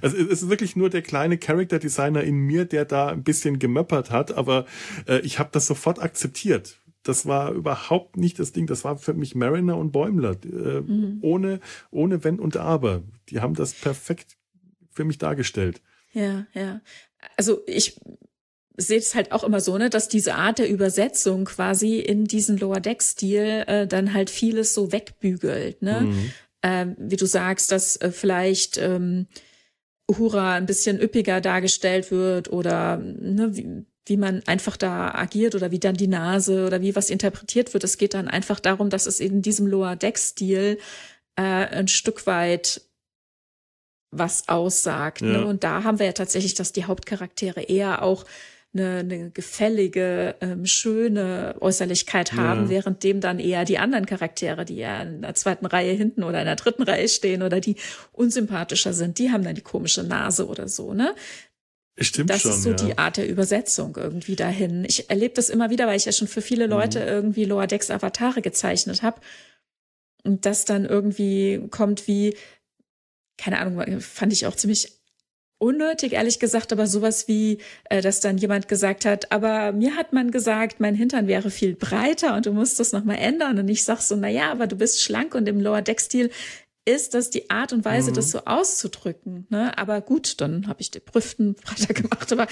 A: also es ist wirklich nur der kleine Character Designer in mir, der da ein bisschen gemöppert hat, aber äh, ich habe das sofort akzeptiert. Das war überhaupt nicht das Ding. Das war für mich Mariner und Bäumler. Äh, mhm. Ohne, ohne Wenn und Aber. Die haben das perfekt für mich dargestellt.
B: Ja, ja. Also ich sehe es halt auch immer so, ne, dass diese Art der Übersetzung quasi in diesen Lower Deck Stil äh, dann halt vieles so wegbügelt, ne? Mhm. Ähm, wie du sagst, dass äh, vielleicht ähm, Uhura ein bisschen üppiger dargestellt wird oder ne, wie, wie man einfach da agiert oder wie dann die Nase oder wie was interpretiert wird. Es geht dann einfach darum, dass es in diesem Lower Deck Stil äh, ein Stück weit was aussagt. Ne? Ja. Ne? Und da haben wir ja tatsächlich, dass die Hauptcharaktere eher auch eine, eine gefällige, ähm, schöne Äußerlichkeit haben, ja. während dem dann eher die anderen Charaktere, die ja in der zweiten Reihe hinten oder in der dritten Reihe stehen oder die unsympathischer sind, die haben dann die komische Nase oder so, ne?
A: Stimmt
B: das
A: schon,
B: ist so
A: ja.
B: die Art der Übersetzung irgendwie dahin. Ich erlebe das immer wieder, weil ich ja schon für viele Leute mhm. irgendwie Lower Decks Avatare gezeichnet habe. Und das dann irgendwie kommt wie, keine Ahnung, fand ich auch ziemlich unnötig, ehrlich gesagt, aber sowas wie, äh, dass dann jemand gesagt hat, aber mir hat man gesagt, mein Hintern wäre viel breiter und du musst das nochmal ändern. Und ich sag so, na ja, aber du bist schlank und im Lower Deck Stil ist das die Art und Weise, mhm. das so auszudrücken. Ne? Aber gut, dann habe ich die Prüften weiter gemacht. Aber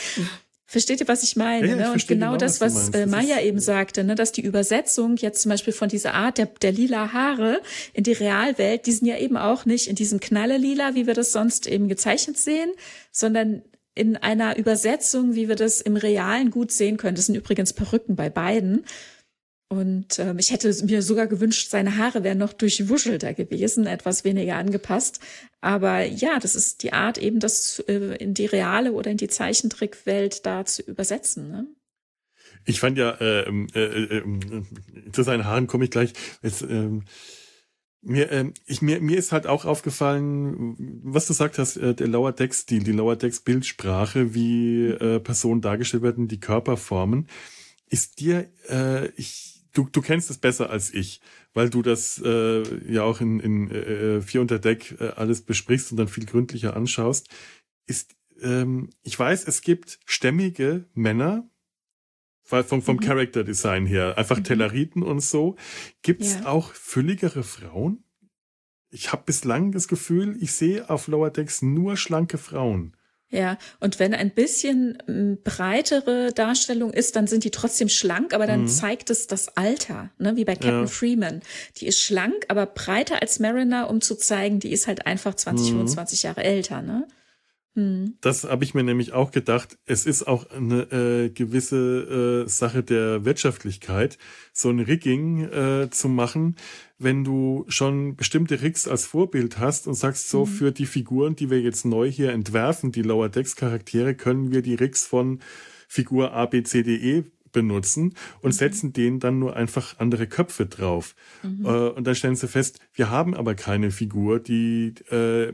B: versteht ihr, was ich meine? Ja, ne? Und genau, genau das, was, was äh, Maya eben sagte, ne? dass die Übersetzung jetzt zum Beispiel von dieser Art der, der lila Haare in die Realwelt, die sind ja eben auch nicht in diesem Knallerlila, wie wir das sonst eben gezeichnet sehen, sondern in einer Übersetzung, wie wir das im Realen gut sehen können. Das sind übrigens Perücken bei beiden. Und ähm, ich hätte mir sogar gewünscht, seine Haare wären noch durchwuschelter gewesen, etwas weniger angepasst. Aber ja, das ist die Art, eben das äh, in die reale oder in die Zeichentrickwelt da zu übersetzen. Ne?
A: Ich fand ja, äh, äh, äh, zu seinen Haaren komme ich gleich. Jetzt, äh, mir, äh, ich, mir, mir ist halt auch aufgefallen, was du sagt hast, äh, der Lower Decks Stil, die Lower Decks Bildsprache, wie äh, Personen dargestellt werden, die Körperformen. Ist dir, äh, ich du, du kennst es besser als ich, weil du das äh, ja auch in, in äh, Vier unter Deck äh, alles besprichst und dann viel gründlicher anschaust. Ist, ähm, ich weiß, es gibt stämmige Männer, vom, vom mhm. Character Design her, einfach mhm. Telleriten und so. Gibt es ja. auch fülligere Frauen? Ich habe bislang das Gefühl, ich sehe auf Lower Decks nur schlanke Frauen.
B: Ja, und wenn ein bisschen hm, breitere Darstellung ist, dann sind die trotzdem schlank, aber dann mhm. zeigt es das Alter, ne? wie bei Captain ja. Freeman. Die ist schlank, aber breiter als Mariner, um zu zeigen, die ist halt einfach 20, mhm. 25 Jahre älter. Ne?
A: Hm. Das habe ich mir nämlich auch gedacht. Es ist auch eine äh, gewisse äh, Sache der Wirtschaftlichkeit, so ein Rigging äh, zu machen, wenn du schon bestimmte Rigs als Vorbild hast und sagst, so mhm. für die Figuren, die wir jetzt neu hier entwerfen, die Lower Decks Charaktere, können wir die Rigs von Figur A, B, C, D, E benutzen und mhm. setzen denen dann nur einfach andere Köpfe drauf. Mhm. Äh, und dann stellen sie fest, wir haben aber keine Figur, die, äh,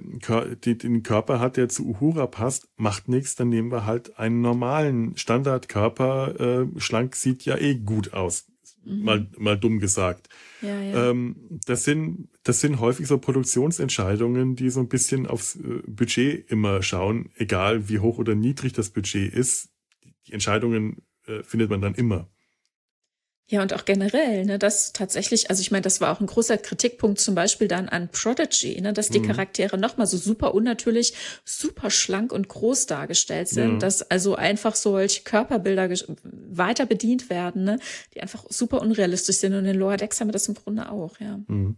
A: die den Körper hat, der zu Uhura passt. Macht nichts, dann nehmen wir halt einen normalen Standardkörper. Äh, schlank sieht ja eh gut aus. Mhm. Mal, mal dumm gesagt. Ja, ja. Ähm, das sind, das sind häufig so Produktionsentscheidungen, die so ein bisschen aufs Budget immer schauen, egal wie hoch oder niedrig das Budget ist. Die Entscheidungen äh, findet man dann immer.
B: Ja, und auch generell, ne, dass tatsächlich, also ich meine, das war auch ein großer Kritikpunkt zum Beispiel dann an Prodigy, ne, dass die mhm. Charaktere nochmal so super unnatürlich, super schlank und groß dargestellt sind, mhm. dass also einfach solche Körperbilder weiter bedient werden, ne, die einfach super unrealistisch sind. Und in Lower Decks haben wir das im Grunde auch, ja. Mhm.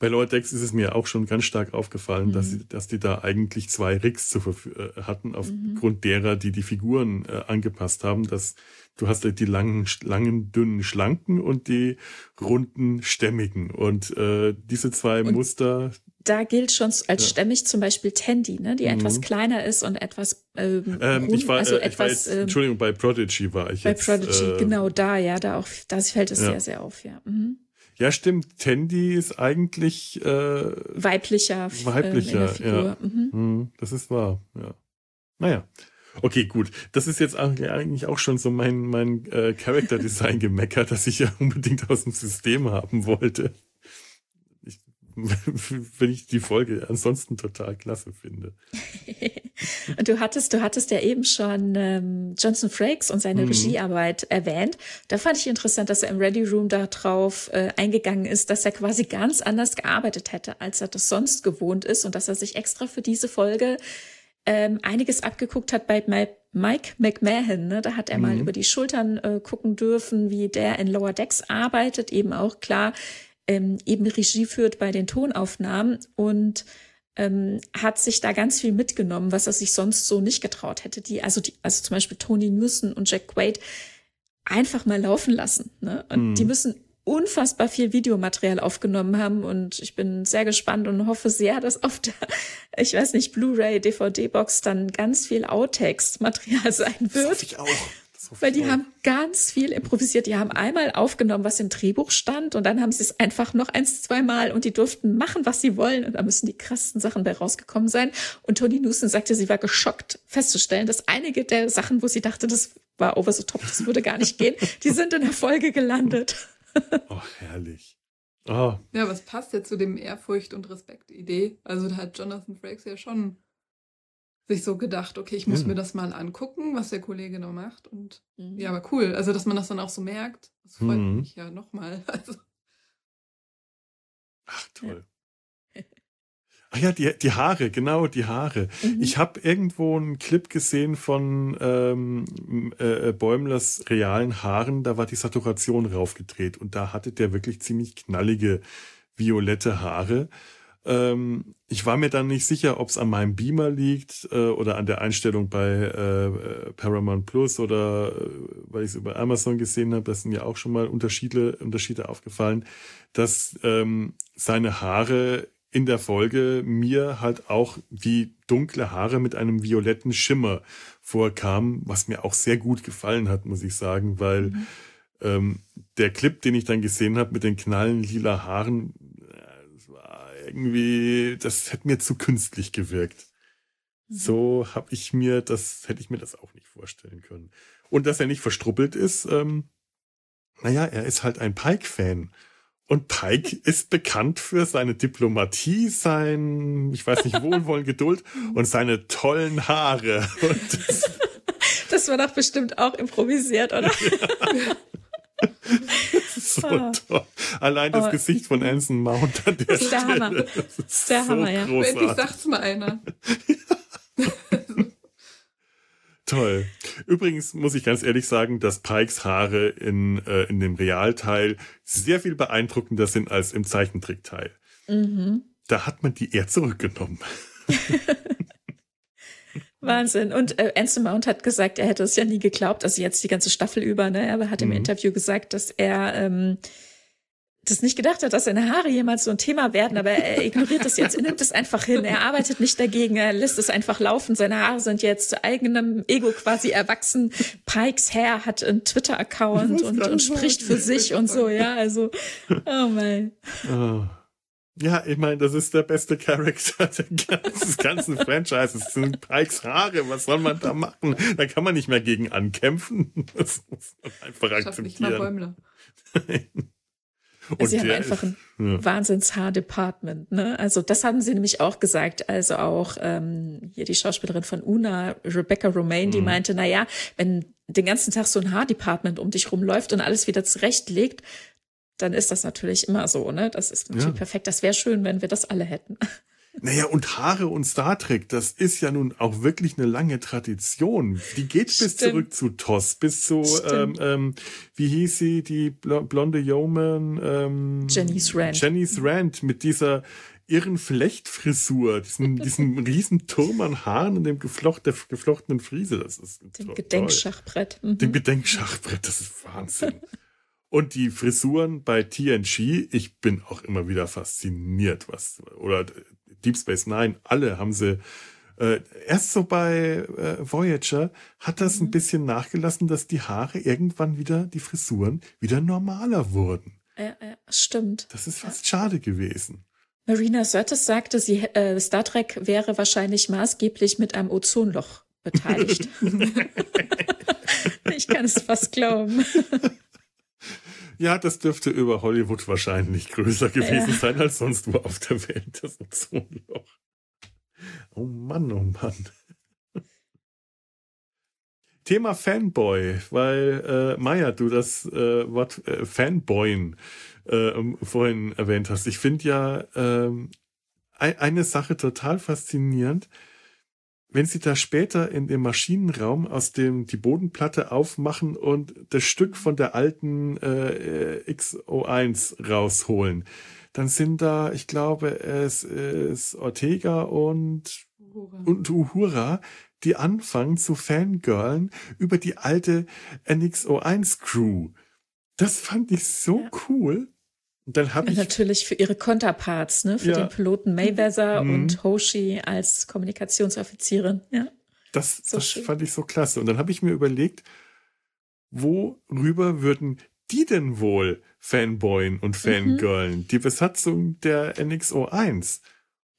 A: Bei Lower Decks ist es mir auch schon ganz stark aufgefallen, dass, sie, dass die da eigentlich zwei Rigs zu äh, hatten, aufgrund mhm. derer, die die Figuren äh, angepasst haben, dass du hast halt die langen, langen, dünnen, schlanken und die runden, stämmigen. Und äh, diese zwei und Muster.
B: Da gilt schon als ja. stämmig zum Beispiel Tandy, ne, die mhm. etwas kleiner ist und etwas ähm,
A: ähm, ich war, also äh, etwas. War jetzt, ähm, Entschuldigung, bei Prodigy war ich
B: bei
A: jetzt.
B: Bei Prodigy, äh, genau da, ja, da auch, da fällt es ja. sehr, sehr auf, ja. Mhm.
A: Ja, stimmt. Tandy ist eigentlich äh,
B: weiblicher.
A: Weiblicher, ähm, ja. Mhm. mhm. Das ist wahr, ja. Naja. Okay, gut. Das ist jetzt eigentlich auch schon so mein, mein äh, Character Design gemeckert, dass ich ja unbedingt aus dem System haben wollte. Ich, wenn ich die Folge ansonsten total klasse finde.
B: und du hattest, du hattest ja eben schon ähm, Johnson Frakes und seine mhm. Regiearbeit erwähnt. Da fand ich interessant, dass er im Ready Room darauf äh, eingegangen ist, dass er quasi ganz anders gearbeitet hätte, als er das sonst gewohnt ist und dass er sich extra für diese Folge ähm, einiges abgeguckt hat bei Mike McMahon. Ne? Da hat er mhm. mal über die Schultern äh, gucken dürfen, wie der in Lower Decks arbeitet, eben auch klar ähm, eben Regie führt bei den Tonaufnahmen und ähm, hat sich da ganz viel mitgenommen, was er sich sonst so nicht getraut hätte. Die, also die, also zum Beispiel Tony Newson und Jack Quaid einfach mal laufen lassen. Ne? Und mhm. die müssen unfassbar viel Videomaterial aufgenommen haben und ich bin sehr gespannt und hoffe sehr, dass auf der, ich weiß nicht, Blu-ray, DVD-Box dann ganz viel Outtakes-Material sein wird. Das hoffe ich auch. Weil die haben ganz viel improvisiert. Die haben einmal aufgenommen, was im Drehbuch stand, und dann haben sie es einfach noch eins, zweimal und die durften machen, was sie wollen. Und da müssen die krassesten Sachen bei rausgekommen sein. Und Tony Newson sagte, sie war geschockt festzustellen, dass einige der Sachen, wo sie dachte, das war over the top, das würde gar nicht gehen, die sind in der Folge gelandet.
A: Oh, herrlich. Oh.
C: Ja, was passt ja zu dem Ehrfurcht und Respekt-Idee? Also da hat Jonathan Frakes ja schon sich so gedacht, okay, ich muss mhm. mir das mal angucken, was der Kollege noch macht. Und mhm. ja, aber cool. Also, dass man das dann auch so merkt, das freut mhm. mich ja nochmal. Also.
A: Ach, toll. Ach ja, die, die Haare, genau, die Haare. Mhm. Ich habe irgendwo einen Clip gesehen von ähm, äh, Bäumlers realen Haaren, da war die Saturation raufgedreht und da hatte der wirklich ziemlich knallige violette Haare. Ähm, ich war mir dann nicht sicher, ob es an meinem Beamer liegt äh, oder an der Einstellung bei äh, Paramount Plus oder äh, weil ich es über Amazon gesehen habe, das sind ja auch schon mal Unterschiede, Unterschiede aufgefallen, dass ähm, seine Haare in der Folge mir halt auch wie dunkle Haare mit einem violetten Schimmer vorkamen, was mir auch sehr gut gefallen hat, muss ich sagen, weil mhm. ähm, der Clip, den ich dann gesehen habe mit den knallen lila Haaren, das war irgendwie, das hätte mir zu künstlich gewirkt. Mhm. So habe ich mir das, hätte ich mir das auch nicht vorstellen können. Und dass er nicht verstruppelt ist, ähm, naja, er ist halt ein Pike-Fan. Und Pike ist bekannt für seine Diplomatie, sein, ich weiß nicht, Wohlwollen, Geduld und seine tollen Haare.
B: Das, das, war doch bestimmt auch improvisiert, oder? Ja.
A: so ah. toll. Allein das oh. Gesicht von Anson Mount an der,
B: das ist der Stelle. Hammer. Das ist der so Hammer, ja.
C: Endlich sagt's mal einer.
A: Toll. Übrigens muss ich ganz ehrlich sagen, dass Pikes Haare in, äh, in dem Realteil sehr viel beeindruckender sind als im Zeichentrickteil. Mhm. Da hat man die eher zurückgenommen.
B: Wahnsinn. Und äh, Anson Mount hat gesagt, er hätte es ja nie geglaubt, also jetzt die ganze Staffel über, ne? Aber hat mhm. im Interview gesagt, dass er ähm, das nicht gedacht hat, dass seine Haare jemals so ein Thema werden, aber er ignoriert das jetzt. Er nimmt es einfach hin. Er arbeitet nicht dagegen. Er lässt es einfach laufen. Seine Haare sind jetzt zu eigenem Ego quasi erwachsen. Pikes Hair hat einen Twitter-Account und, und spricht für sich und so. Ja, also, oh mein. Oh.
A: Ja, ich meine, das ist der beste Charakter des ganzen Franchises. Das sind Pikes Haare. Was soll man da machen? Da kann man nicht mehr gegen ankämpfen. Das muss man einfach akzeptieren. Nicht mal Bäumler.
B: Und sie haben einfach ein ja. Wahnsinns-Haar-Department. Ne? Also das haben sie nämlich auch gesagt. Also auch ähm, hier die Schauspielerin von Una, Rebecca Romaine, die mhm. meinte, na ja, wenn den ganzen Tag so ein Haar-Department um dich rumläuft und alles wieder zurechtlegt, dann ist das natürlich immer so. Ne? Das ist natürlich ja. perfekt. Das wäre schön, wenn wir das alle hätten.
A: Naja, und Haare und Star Trek, das ist ja nun auch wirklich eine lange Tradition. Die geht bis zurück zu Toss, bis zu, ähm, ähm, wie hieß sie, die blonde Yeoman? Ähm,
B: Jenny's Rand.
A: Jenny's Rand mit dieser irren Flechtfrisur, diesem, diesem riesen Turm an Haaren und dem Geflocht, der geflochtenen Friese. Das ist
B: Dem Gedenkschachbrett.
A: Mhm. Dem Gedenkschachbrett, das ist Wahnsinn. Und die Frisuren bei TNG, ich bin auch immer wieder fasziniert, was, oder Deep Space Nine, alle haben sie äh, erst so bei äh, Voyager hat das ein mhm. bisschen nachgelassen, dass die Haare irgendwann wieder, die Frisuren, wieder normaler wurden.
B: Ja, ja, stimmt.
A: Das ist fast ja. schade gewesen.
B: Marina Sirtis sagte, sie, äh, Star Trek wäre wahrscheinlich maßgeblich mit einem Ozonloch beteiligt. ich kann es fast glauben.
A: Ja, das dürfte über Hollywood wahrscheinlich größer gewesen ja. sein als sonst wo auf der Welt, das Ozonloch. Oh Mann, oh Mann. Thema Fanboy, weil äh, Maya, du das äh, Wort äh, Fanboyen äh, vorhin erwähnt hast. Ich finde ja äh, eine Sache total faszinierend wenn sie da später in dem Maschinenraum aus dem die Bodenplatte aufmachen und das Stück von der alten äh, XO1 rausholen, dann sind da, ich glaube, es ist Ortega und Uhura. und Uhura, die anfangen zu fangirlen über die alte NXO1 Crew. Das fand ich so ja. cool. Und dann habe ich
B: natürlich für ihre Konterparts, ne, für ja. den Piloten Mayweather mhm. und Hoshi als Kommunikationsoffizierin. Ja.
A: Das, so das fand ich so klasse. Und dann habe ich mir überlegt, worüber würden die denn wohl Fanboyen und mhm. Fangirlen? Mhm. Die Besatzung der NXO1.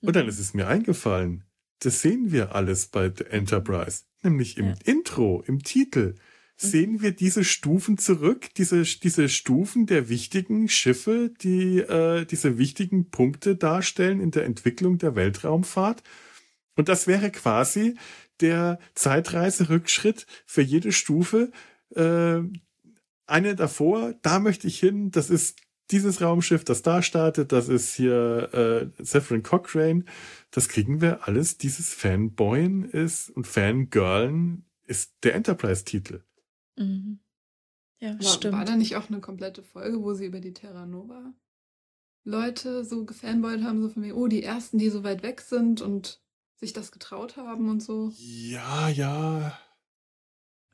A: Und dann mhm. ist es mir eingefallen. Das sehen wir alles bei The Enterprise. Nämlich im ja. Intro, im Titel sehen wir diese Stufen zurück, diese, diese Stufen der wichtigen Schiffe, die äh, diese wichtigen Punkte darstellen in der Entwicklung der Weltraumfahrt. Und das wäre quasi der Zeitreiserückschritt für jede Stufe. Äh, eine davor, da möchte ich hin, das ist dieses Raumschiff, das da startet, das ist hier äh, Severin Cochrane. Das kriegen wir alles. Dieses Fanboyen ist und Fangirlen ist der Enterprise-Titel. Mhm.
C: Ja, war, stimmt. War da nicht auch eine komplette Folge, wo sie über die Terra Nova Leute so gefanboyt haben, so von mir, oh, die ersten, die so weit weg sind und sich das getraut haben und so?
A: Ja, ja.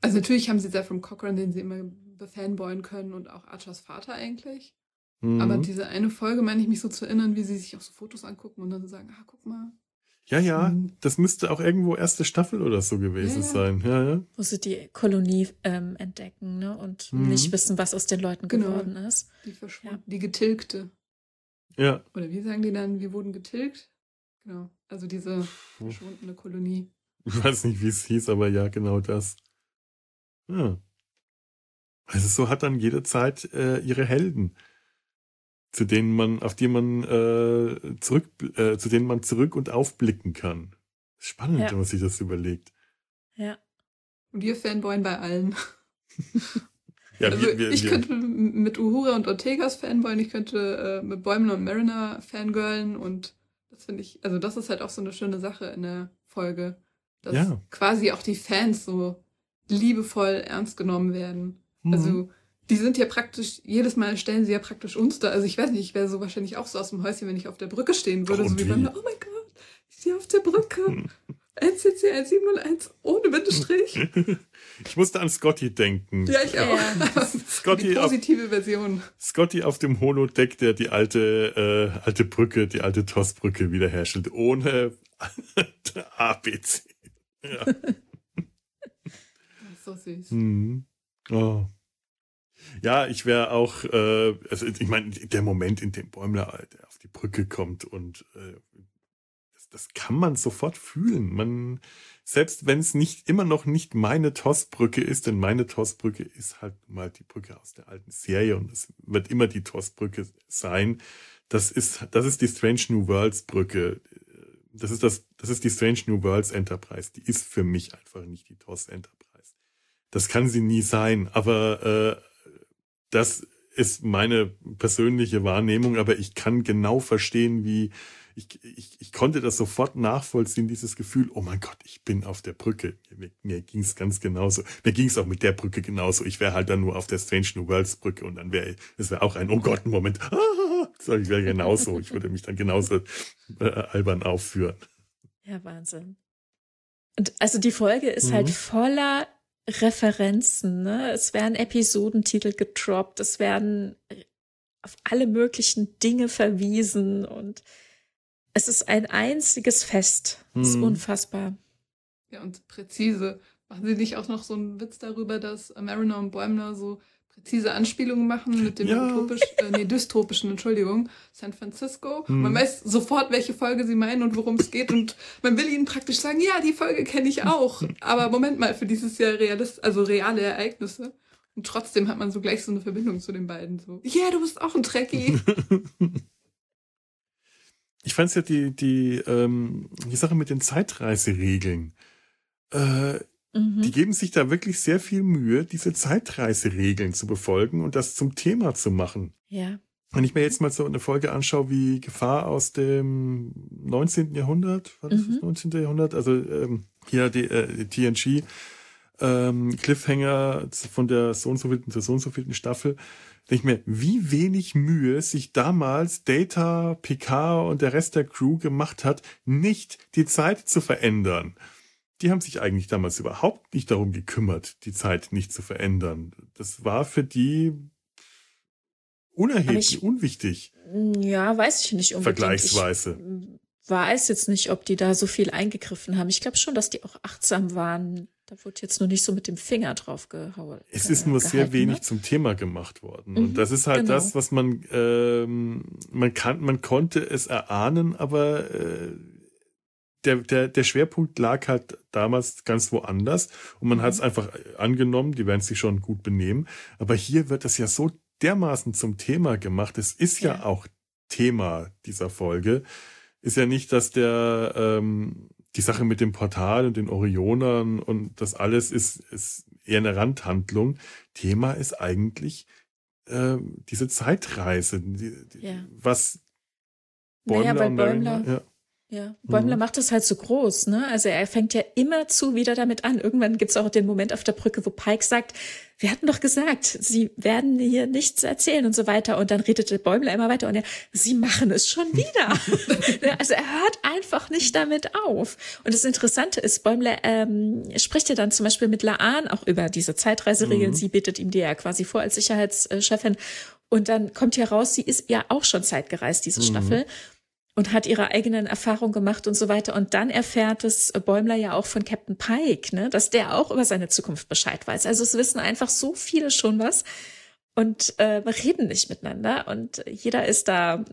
C: Also natürlich haben sie Zephyr Cochrane, den sie immer befanboyen können und auch Archers Vater eigentlich. Mhm. Aber diese eine Folge meine ich mich so zu erinnern, wie sie sich auch so Fotos angucken und dann sagen, ah, guck mal,
A: ja, ja, mhm. das müsste auch irgendwo erste Staffel oder so gewesen ja, sein. Ja, ja.
B: Wo sie die Kolonie ähm, entdecken ne? und mhm. nicht wissen, was aus den Leuten genau. geworden ist.
C: Die verschwunden, ja. die getilgte.
A: Ja.
C: Oder wie sagen die dann, wir wurden getilgt? Genau, also diese verschwundene Kolonie.
A: Ich weiß nicht, wie es hieß, aber ja, genau das. Ja. Also so hat dann jede Zeit äh, ihre Helden zu denen man, auf die man äh, zurück, äh, zu denen man zurück und aufblicken kann. Spannend, ja. wenn man sich das überlegt.
B: Ja.
C: Und wir Fanboyen bei allen. ja, also wir, wir, ich wir. könnte mit Uhura und Ortegas Fanboyen, ich könnte äh, mit Bäumen und Mariner fangirlen und das finde ich, also das ist halt auch so eine schöne Sache in der Folge, dass ja. quasi auch die Fans so liebevoll ernst genommen werden. Mhm. Also die sind ja praktisch, jedes Mal stellen sie ja praktisch uns da. Also ich weiß nicht, ich wäre so wahrscheinlich auch so aus dem Häuschen, wenn ich auf der Brücke stehen würde. Oh, so wie bei mir, oh mein Gott, ich stehe auf der Brücke. NCC 1701 ohne Bindestrich.
A: Ich musste an Scotty denken.
C: Ja, ich auch. Ja. Scotty die positive auf, Version.
A: Scotty auf dem Holodeck, der die alte, äh, alte Brücke, die alte TOS-Brücke wiederherstellt, ohne ABC. Ja.
C: so süß.
A: Mhm. Oh. Ja, ich wäre auch, äh, also ich meine, der Moment, in dem Bäumler auf die Brücke kommt und äh, das, das kann man sofort fühlen. Man, selbst wenn es nicht immer noch nicht meine Tossbrücke ist, denn meine Tossbrücke ist halt mal die Brücke aus der alten Serie und es wird immer die Tossbrücke sein. Das ist, das ist die Strange New Worlds Brücke. Das ist das, das ist die Strange New Worlds Enterprise. Die ist für mich einfach nicht die TOS Enterprise. Das kann sie nie sein, aber äh, das ist meine persönliche Wahrnehmung, aber ich kann genau verstehen, wie ich, ich, ich konnte das sofort nachvollziehen, dieses Gefühl, oh mein Gott, ich bin auf der Brücke. Mir, mir ging es ganz genauso. Mir ging es auch mit der Brücke genauso. Ich wäre halt dann nur auf der Strange New Worlds Brücke und dann wäre es wäre auch ein, oh Gott, Moment. Ah, ich wäre genauso. Ich würde mich dann genauso äh, albern aufführen.
B: Ja, Wahnsinn. Und also die Folge ist halt mhm. halt voller Referenzen. Ne? Es werden Episodentitel gedroppt, es werden auf alle möglichen Dinge verwiesen und es ist ein einziges Fest. Das ist hm. unfassbar.
C: Ja, und präzise. Machen Sie nicht auch noch so einen Witz darüber, dass Mariner und Bäumler so präzise Anspielungen machen mit dem ja. utopisch, äh, nee, dystopischen, Entschuldigung, San Francisco. Hm. Man weiß sofort, welche Folge sie meinen und worum es geht und man will ihnen praktisch sagen, ja, die Folge kenne ich auch. Aber Moment mal, für dieses Jahr realist, also reale Ereignisse. Und trotzdem hat man so gleich so eine Verbindung zu den beiden. So, ja, yeah, du bist auch ein Trekkie.
A: ich fand es ja die, die, ähm, die Sache mit den Zeitreiseregeln. Äh, Mhm. Die geben sich da wirklich sehr viel Mühe, diese Zeitreiseregeln zu befolgen und das zum Thema zu machen.
B: Ja.
A: Wenn ich mir jetzt mal so eine Folge anschaue wie Gefahr aus dem 19. Jahrhundert, war das mhm. das 19. Jahrhundert? Also ähm, hier die, äh, TNG ähm, Cliffhanger von der so und so vielten zur so und so vielten Staffel, denke ich mir, wie wenig Mühe sich damals Data, Picard und der Rest der Crew gemacht hat, nicht die Zeit zu verändern die haben sich eigentlich damals überhaupt nicht darum gekümmert, die Zeit nicht zu verändern. Das war für die unerheblich, ich, unwichtig.
B: Ja, weiß ich nicht
A: unbedingt. Vergleichsweise.
B: Ich weiß jetzt nicht, ob die da so viel eingegriffen haben. Ich glaube schon, dass die auch achtsam waren. Da wurde jetzt nur nicht so mit dem Finger drauf gehauen.
A: Es ist nur gehalten, sehr wenig ne? zum Thema gemacht worden. Mhm, und das ist halt genau. das, was man, ähm, man kann, man konnte es erahnen, aber äh, der, der, der Schwerpunkt lag halt damals ganz woanders und man mhm. hat es einfach angenommen, die werden sich schon gut benehmen. Aber hier wird das ja so dermaßen zum Thema gemacht. Es ist ja, ja auch Thema dieser Folge. Ist ja nicht, dass der ähm, die Sache mit dem Portal und den Orionern und das alles ist, ist eher eine Randhandlung. Thema ist eigentlich äh, diese Zeitreise, die, die, ja. was
B: Bäumler naja, und Bäumler, ja. Ja, Bäumler mhm. macht das halt so groß, ne? Also er fängt ja immer zu wieder damit an. Irgendwann gibt's auch den Moment auf der Brücke, wo Pike sagt, wir hatten doch gesagt, sie werden hier nichts erzählen und so weiter. Und dann redete Bäumler immer weiter und er, sie machen es schon wieder. also er hört einfach nicht damit auf. Und das Interessante ist, Bäumler ähm, spricht ja dann zum Beispiel mit Laan auch über diese Zeitreiseregeln. Mhm. Sie bittet ihm die ja quasi vor als Sicherheitschefin. Und dann kommt hier raus, sie ist ja auch schon zeitgereist, diese mhm. Staffel und hat ihre eigenen Erfahrungen gemacht und so weiter. Und dann erfährt es Bäumler ja auch von Captain Pike, ne, dass der auch über seine Zukunft Bescheid weiß. Also es wissen einfach so viele schon was und äh, reden nicht miteinander. Und jeder ist da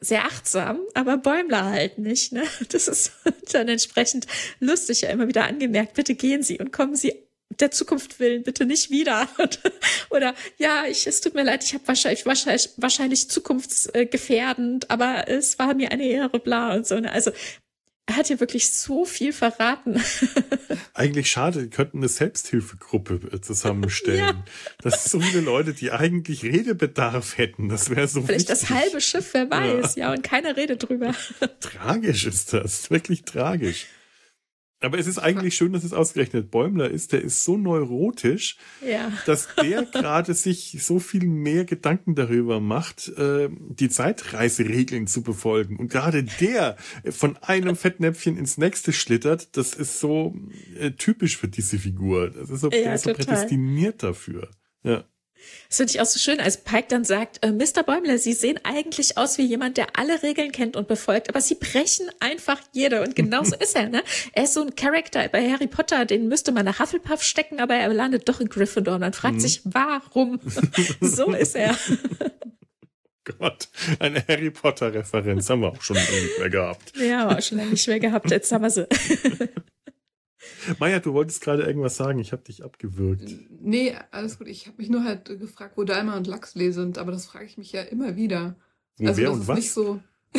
B: sehr achtsam, aber Bäumler halt nicht. Ne? Das ist dann entsprechend lustig ja immer wieder angemerkt. Bitte gehen Sie und kommen Sie der Zukunft willen bitte nicht wieder. Oder ja, ich, es tut mir leid, ich habe wahrscheinlich, wahrscheinlich, wahrscheinlich zukunftsgefährdend, aber es war mir eine Ehre, bla und so. Ne? Also er hat hier wirklich so viel verraten.
A: Eigentlich schade, die könnten eine Selbsthilfegruppe äh, zusammenstellen. ja. Das sind so viele Leute, die eigentlich Redebedarf hätten. Das wäre so
B: Vielleicht
A: wichtig.
B: das halbe Schiff, wer weiß, ja. ja, und keiner redet drüber.
A: Tragisch ist das, wirklich tragisch. Aber es ist eigentlich schön, dass es ausgerechnet Bäumler ist. Der ist so neurotisch, ja. dass der gerade sich so viel mehr Gedanken darüber macht, äh, die Zeitreiseregeln zu befolgen. Und gerade der von einem Fettnäpfchen ins nächste schlittert, das ist so äh, typisch für diese Figur. Das ist so, ja, der ist so prädestiniert dafür. Ja.
B: Das finde ich auch so schön, als Pike dann sagt, äh, Mr. Bäumler, Sie sehen eigentlich aus wie jemand, der alle Regeln kennt und befolgt, aber Sie brechen einfach jede. Und genauso ist er, ne? Er ist so ein Charakter bei Harry Potter, den müsste man nach Hufflepuff stecken, aber er landet doch in Gryffindor. Und man fragt mhm. sich, warum? so ist er.
A: Gott, eine Harry Potter-Referenz haben wir auch schon nicht mehr gehabt.
B: Ja, schon lange nicht mehr gehabt. Jetzt haben wir sie.
A: Maja, du wolltest gerade irgendwas sagen, ich habe dich abgewürgt.
C: Nee, alles gut. Ich habe mich nur halt gefragt, wo Dalma und Laxley sind, aber das frage ich mich ja immer wieder.
A: Wo, also, wer und was? Nicht
C: so,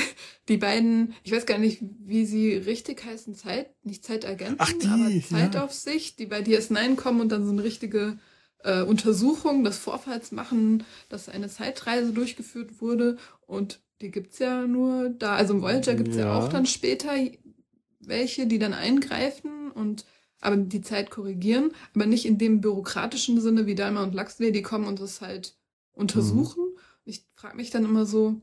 C: die beiden, ich weiß gar nicht, wie sie richtig heißen, Zeit, nicht Zeitagenten,
A: Ach, die,
C: aber Zeitaufsicht, ja. die bei DS9 kommen und dann so eine richtige äh, Untersuchung des Vorfalls machen, dass eine Zeitreise durchgeführt wurde und die gibt's ja nur da. Also im Voyager gibt's ja. ja auch dann später welche, die dann eingreifen und aber die Zeit korrigieren, aber nicht in dem bürokratischen Sinne wie Dalma und Laxley, die kommen und das halt untersuchen. Mhm. Ich frage mich dann immer so,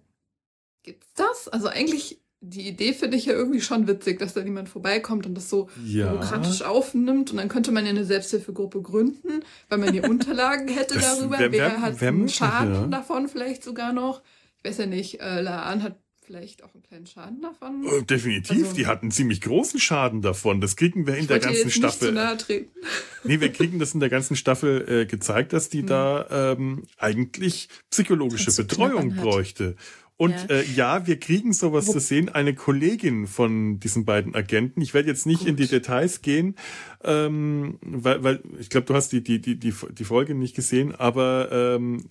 C: gibt's das? Also eigentlich, die Idee finde ich ja irgendwie schon witzig, dass da jemand vorbeikommt und das so ja. bürokratisch aufnimmt und dann könnte man ja eine Selbsthilfegruppe gründen, weil man die Unterlagen hätte das, darüber, wer, wer, wer hat wer Schaden ja. davon vielleicht sogar noch. Ich weiß ja nicht, äh, Laan hat vielleicht auch einen kleinen Schaden davon?
A: Oh, definitiv, also, die hatten ziemlich großen Schaden davon. Das kriegen wir in der ganzen Staffel. Nee, wir kriegen das in der ganzen Staffel äh, gezeigt, dass die hm. da ähm, eigentlich psychologische Betreuung bräuchte. Und ja. Äh, ja, wir kriegen sowas Wo zu sehen. Eine Kollegin von diesen beiden Agenten. Ich werde jetzt nicht Gut. in die Details gehen, ähm, weil, weil ich glaube, du hast die, die, die, die, die Folge nicht gesehen, aber ähm,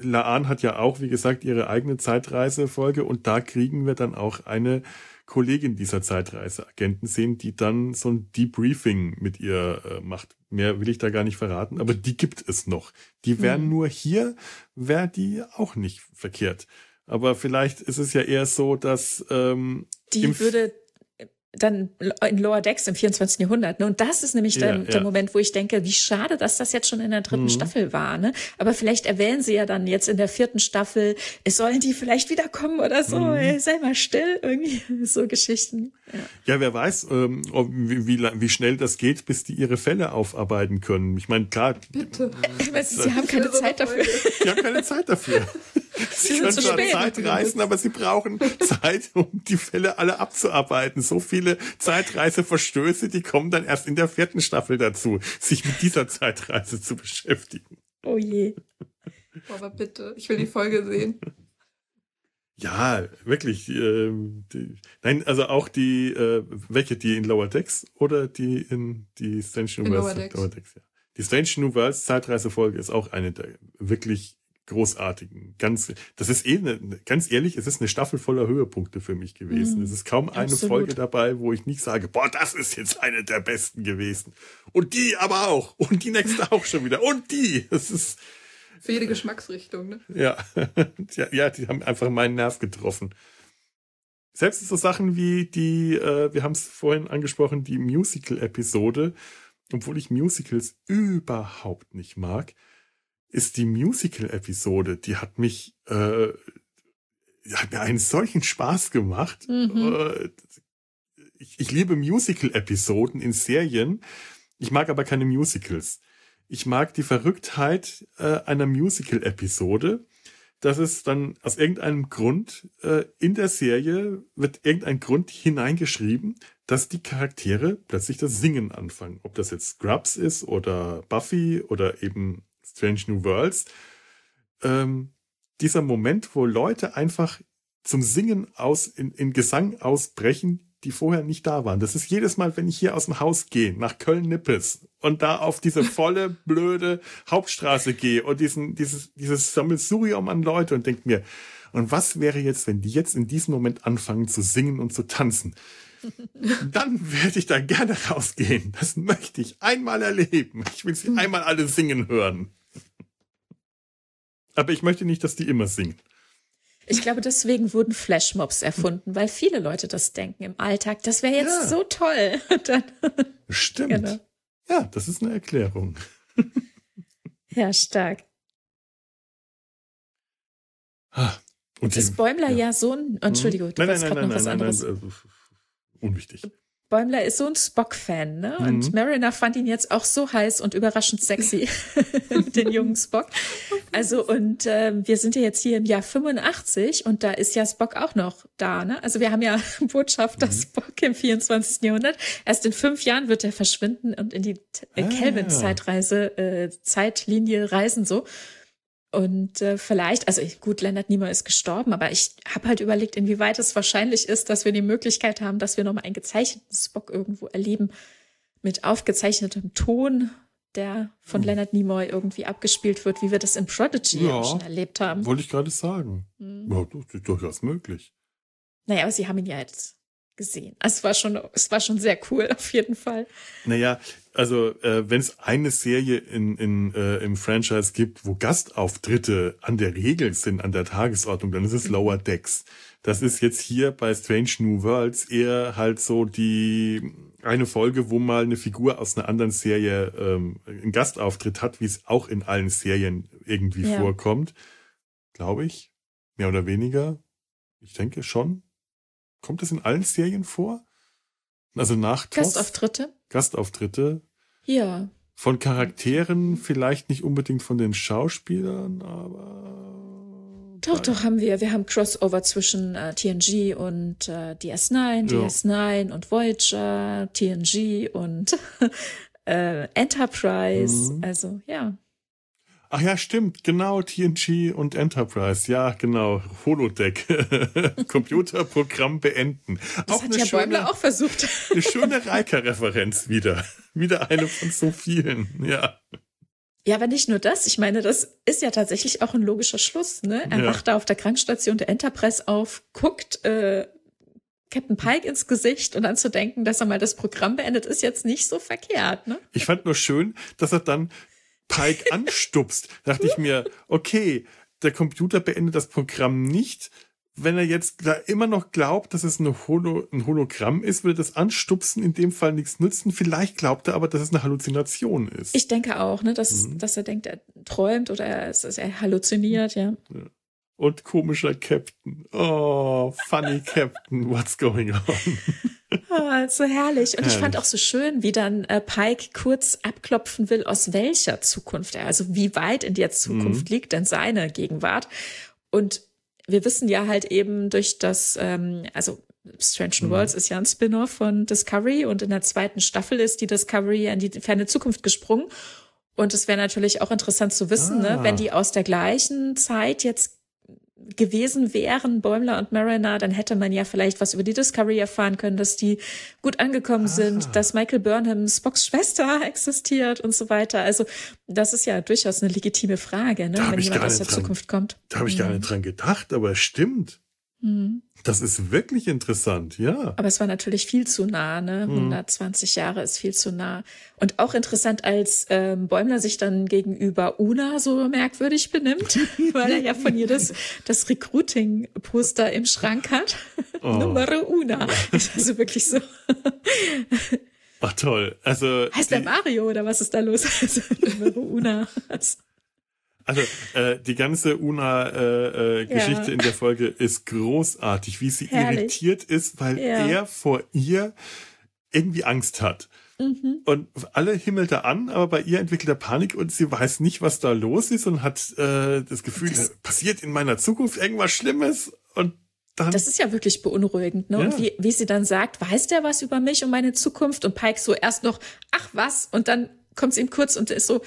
A: Laan hat ja auch, wie gesagt, ihre eigene Zeitreisefolge und da kriegen wir dann auch eine Kollegin dieser Zeitreiseagenten sehen, die dann so ein Debriefing mit ihr äh, macht. Mehr will ich da gar nicht verraten, aber die gibt es noch. Die wären mhm. nur hier, wäre die auch nicht verkehrt. Aber vielleicht ist es ja eher so, dass ähm,
B: die würde dann in Lower Decks im 24. Jahrhundert. Ne? Und das ist nämlich dann ja, der Moment, wo ich denke, wie schade, dass das jetzt schon in der dritten mhm. Staffel war. Ne? Aber vielleicht erwähnen sie ja dann jetzt in der vierten Staffel, es sollen die vielleicht wiederkommen oder so, mhm. ey, sei mal still, irgendwie so Geschichten.
A: Ja, ja wer weiß, ähm, wie, wie, wie schnell das geht, bis die ihre Fälle aufarbeiten können. Ich meine, klar.
B: Bitte. Äh, sie haben keine Zeit dafür.
A: Sie haben keine Zeit dafür. Sie können zwar Zeit reisen, aber sie brauchen Zeit, um die Fälle alle abzuarbeiten. So viele Zeitreiseverstöße, die kommen dann erst in der vierten Staffel dazu, sich mit dieser Zeitreise zu beschäftigen.
B: Oh je.
C: Aber bitte, ich will die Folge sehen.
A: Ja, wirklich. Äh, die, nein, also auch die, äh, welche, die in Lower Decks oder die in die Strange New Worlds? Lower Decks. Lower Decks ja. Die Strange New Worlds Zeitreisefolge ist auch eine der wirklich großartigen. Ganz, das ist eh, eine, ganz ehrlich, es ist eine Staffel voller Höhepunkte für mich gewesen. Mhm. Es ist kaum eine Absolut. Folge dabei, wo ich nicht sage, boah, das ist jetzt eine der besten gewesen. Und die aber auch. Und die nächste auch schon wieder. Und die. Das ist.
C: Für jede Geschmacksrichtung, ne?
A: Ja. ja, ja, die haben einfach meinen Nerv getroffen. Selbst so Sachen wie die, äh, wir haben es vorhin angesprochen, die Musical-Episode, obwohl ich Musicals überhaupt nicht mag, ist die Musical-Episode, die hat mich, äh, hat mir einen solchen Spaß gemacht. Mhm. Äh, ich, ich liebe Musical-Episoden in Serien. Ich mag aber keine Musicals. Ich mag die Verrücktheit äh, einer Musical-Episode, dass es dann aus irgendeinem Grund äh, in der Serie wird irgendein Grund hineingeschrieben, dass die Charaktere plötzlich das Singen anfangen. Ob das jetzt Scrubs ist oder Buffy oder eben Strange New Worlds, ähm, dieser Moment, wo Leute einfach zum Singen aus, in, in Gesang ausbrechen, die vorher nicht da waren. Das ist jedes Mal, wenn ich hier aus dem Haus gehe, nach Köln-Nippes und da auf diese volle, blöde Hauptstraße gehe und diesen, dieses, dieses Sammelsurium an Leute und denke mir, und was wäre jetzt, wenn die jetzt in diesem Moment anfangen zu singen und zu tanzen? Dann werde ich da gerne rausgehen. Das möchte ich einmal erleben. Ich will sie einmal alle singen hören. Aber ich möchte nicht, dass die immer singen.
B: Ich glaube, deswegen wurden Flashmobs erfunden, weil viele Leute das denken im Alltag. Das wäre jetzt ja. so toll. Dann,
A: Stimmt. Genau. Ja, das ist eine Erklärung.
B: ja, stark. Ah, und ist Bäumler ja. ja so ein. Entschuldigung, du nein, nein, nein, nein, noch was nein, anderes. Nein, nein,
A: unwichtig.
B: Bäumler ist so ein Spock-Fan, ne? Und mhm. Mariner fand ihn jetzt auch so heiß und überraschend sexy den jungen Spock. Also und äh, wir sind ja jetzt hier im Jahr 85 und da ist ja Spock auch noch da, ne? Also wir haben ja Botschafter mhm. Spock im 24. Jahrhundert. Erst in fünf Jahren wird er verschwinden und in die äh, ah. Kelvin-Zeitreise, äh, Zeitlinie reisen so. Und äh, vielleicht, also ich, gut, Leonard Nimoy ist gestorben, aber ich habe halt überlegt, inwieweit es wahrscheinlich ist, dass wir die Möglichkeit haben, dass wir nochmal einen gezeichneten Spock irgendwo erleben mit aufgezeichnetem Ton, der von hm. Leonard Nimoy irgendwie abgespielt wird, wie wir das in Prodigy ja, schon erlebt haben.
A: Wollte ich gerade sagen. Hm. Ja, das ist durchaus möglich.
B: Naja, aber sie haben ihn ja jetzt gesehen. Also es war schon, es war schon sehr cool, auf jeden Fall.
A: Naja, also äh, wenn es eine Serie in, in, äh, im Franchise gibt, wo Gastauftritte an der Regel sind, an der Tagesordnung, dann ist es Lower Decks. Das ist jetzt hier bei Strange New Worlds eher halt so die eine Folge, wo mal eine Figur aus einer anderen Serie ähm, einen Gastauftritt hat, wie es auch in allen Serien irgendwie ja. vorkommt. Glaube ich. Mehr oder weniger. Ich denke schon. Kommt das in allen Serien vor? Also nach
B: Gastauftritte?
A: Gastauftritte.
B: Ja.
A: Von Charakteren, vielleicht nicht unbedingt von den Schauspielern, aber.
B: Doch, doch, haben wir. Wir haben Crossover zwischen äh, TNG und äh, DS9, ja. DS9 und Voyager, TNG und äh, Enterprise. Mhm. Also, ja.
A: Ach ja, stimmt, genau, TNG und Enterprise, ja, genau, Holodeck, Computerprogramm beenden.
B: Das auch hat ja schöne, Bäumler auch versucht.
A: eine schöne Reika-Referenz wieder. Wieder eine von so vielen, ja.
B: Ja, aber nicht nur das. Ich meine, das ist ja tatsächlich auch ein logischer Schluss. Ne? Er ja. wacht da auf der Krankstation der Enterprise auf, guckt äh, Captain Pike ins Gesicht und dann zu denken, dass er mal das Programm beendet, ist jetzt nicht so verkehrt. Ne?
A: Ich fand nur schön, dass er dann Pike anstupst, dachte ich mir, okay, der Computer beendet das Programm nicht. Wenn er jetzt da immer noch glaubt, dass es Holo, ein Hologramm ist, würde das Anstupsen in dem Fall nichts nützen. Vielleicht glaubt er aber, dass es eine Halluzination ist.
B: Ich denke auch, ne, dass, mhm. dass er denkt, er träumt oder er, er halluziniert, ja. ja.
A: Und komischer Captain. Oh, funny Captain, what's going on?
B: Oh, so herrlich. Und herrlich. ich fand auch so schön, wie dann äh, Pike kurz abklopfen will, aus welcher Zukunft er, also wie weit in der Zukunft mhm. liegt denn seine Gegenwart. Und wir wissen ja halt eben durch das, ähm, also Strange mhm. Worlds ist ja ein Spin-off von Discovery und in der zweiten Staffel ist die Discovery in die ferne Zukunft gesprungen. Und es wäre natürlich auch interessant zu wissen, ah. ne, wenn die aus der gleichen Zeit jetzt gewesen wären, Bäumler und Mariner, dann hätte man ja vielleicht was über die Discovery erfahren können, dass die gut angekommen ah. sind, dass Michael Burnham Spocks Schwester existiert und so weiter. Also das ist ja durchaus eine legitime Frage, ne, wenn jemand aus der dran, Zukunft kommt.
A: Da habe ich mhm. gar nicht dran gedacht, aber es stimmt. Mhm. Das ist wirklich interessant, ja.
B: Aber es war natürlich viel zu nah, ne? 120 mhm. Jahre ist viel zu nah. Und auch interessant, als ähm, Bäumler sich dann gegenüber Una so merkwürdig benimmt, weil er ja von ihr das, das Recruiting-Poster im Schrank hat. Oh. Nummer Una. Also wirklich so.
A: Ach toll. Also
B: heißt der Mario oder was ist da los? Also, Numero Una. Also,
A: also äh, die ganze Una-Geschichte äh, äh, in der Folge ist großartig, wie sie Herrlich. irritiert ist, weil ja. er vor ihr irgendwie Angst hat. Mhm. Und alle himmelt er an, aber bei ihr entwickelt er Panik und sie weiß nicht, was da los ist und hat äh, das Gefühl, das passiert in meiner Zukunft irgendwas Schlimmes und dann,
B: das ist ja wirklich beunruhigend, ne? Ja. Und wie, wie sie dann sagt, weiß der was über mich und meine Zukunft? Und Pike so erst noch, ach was? Und dann kommt es ihm kurz und ist so,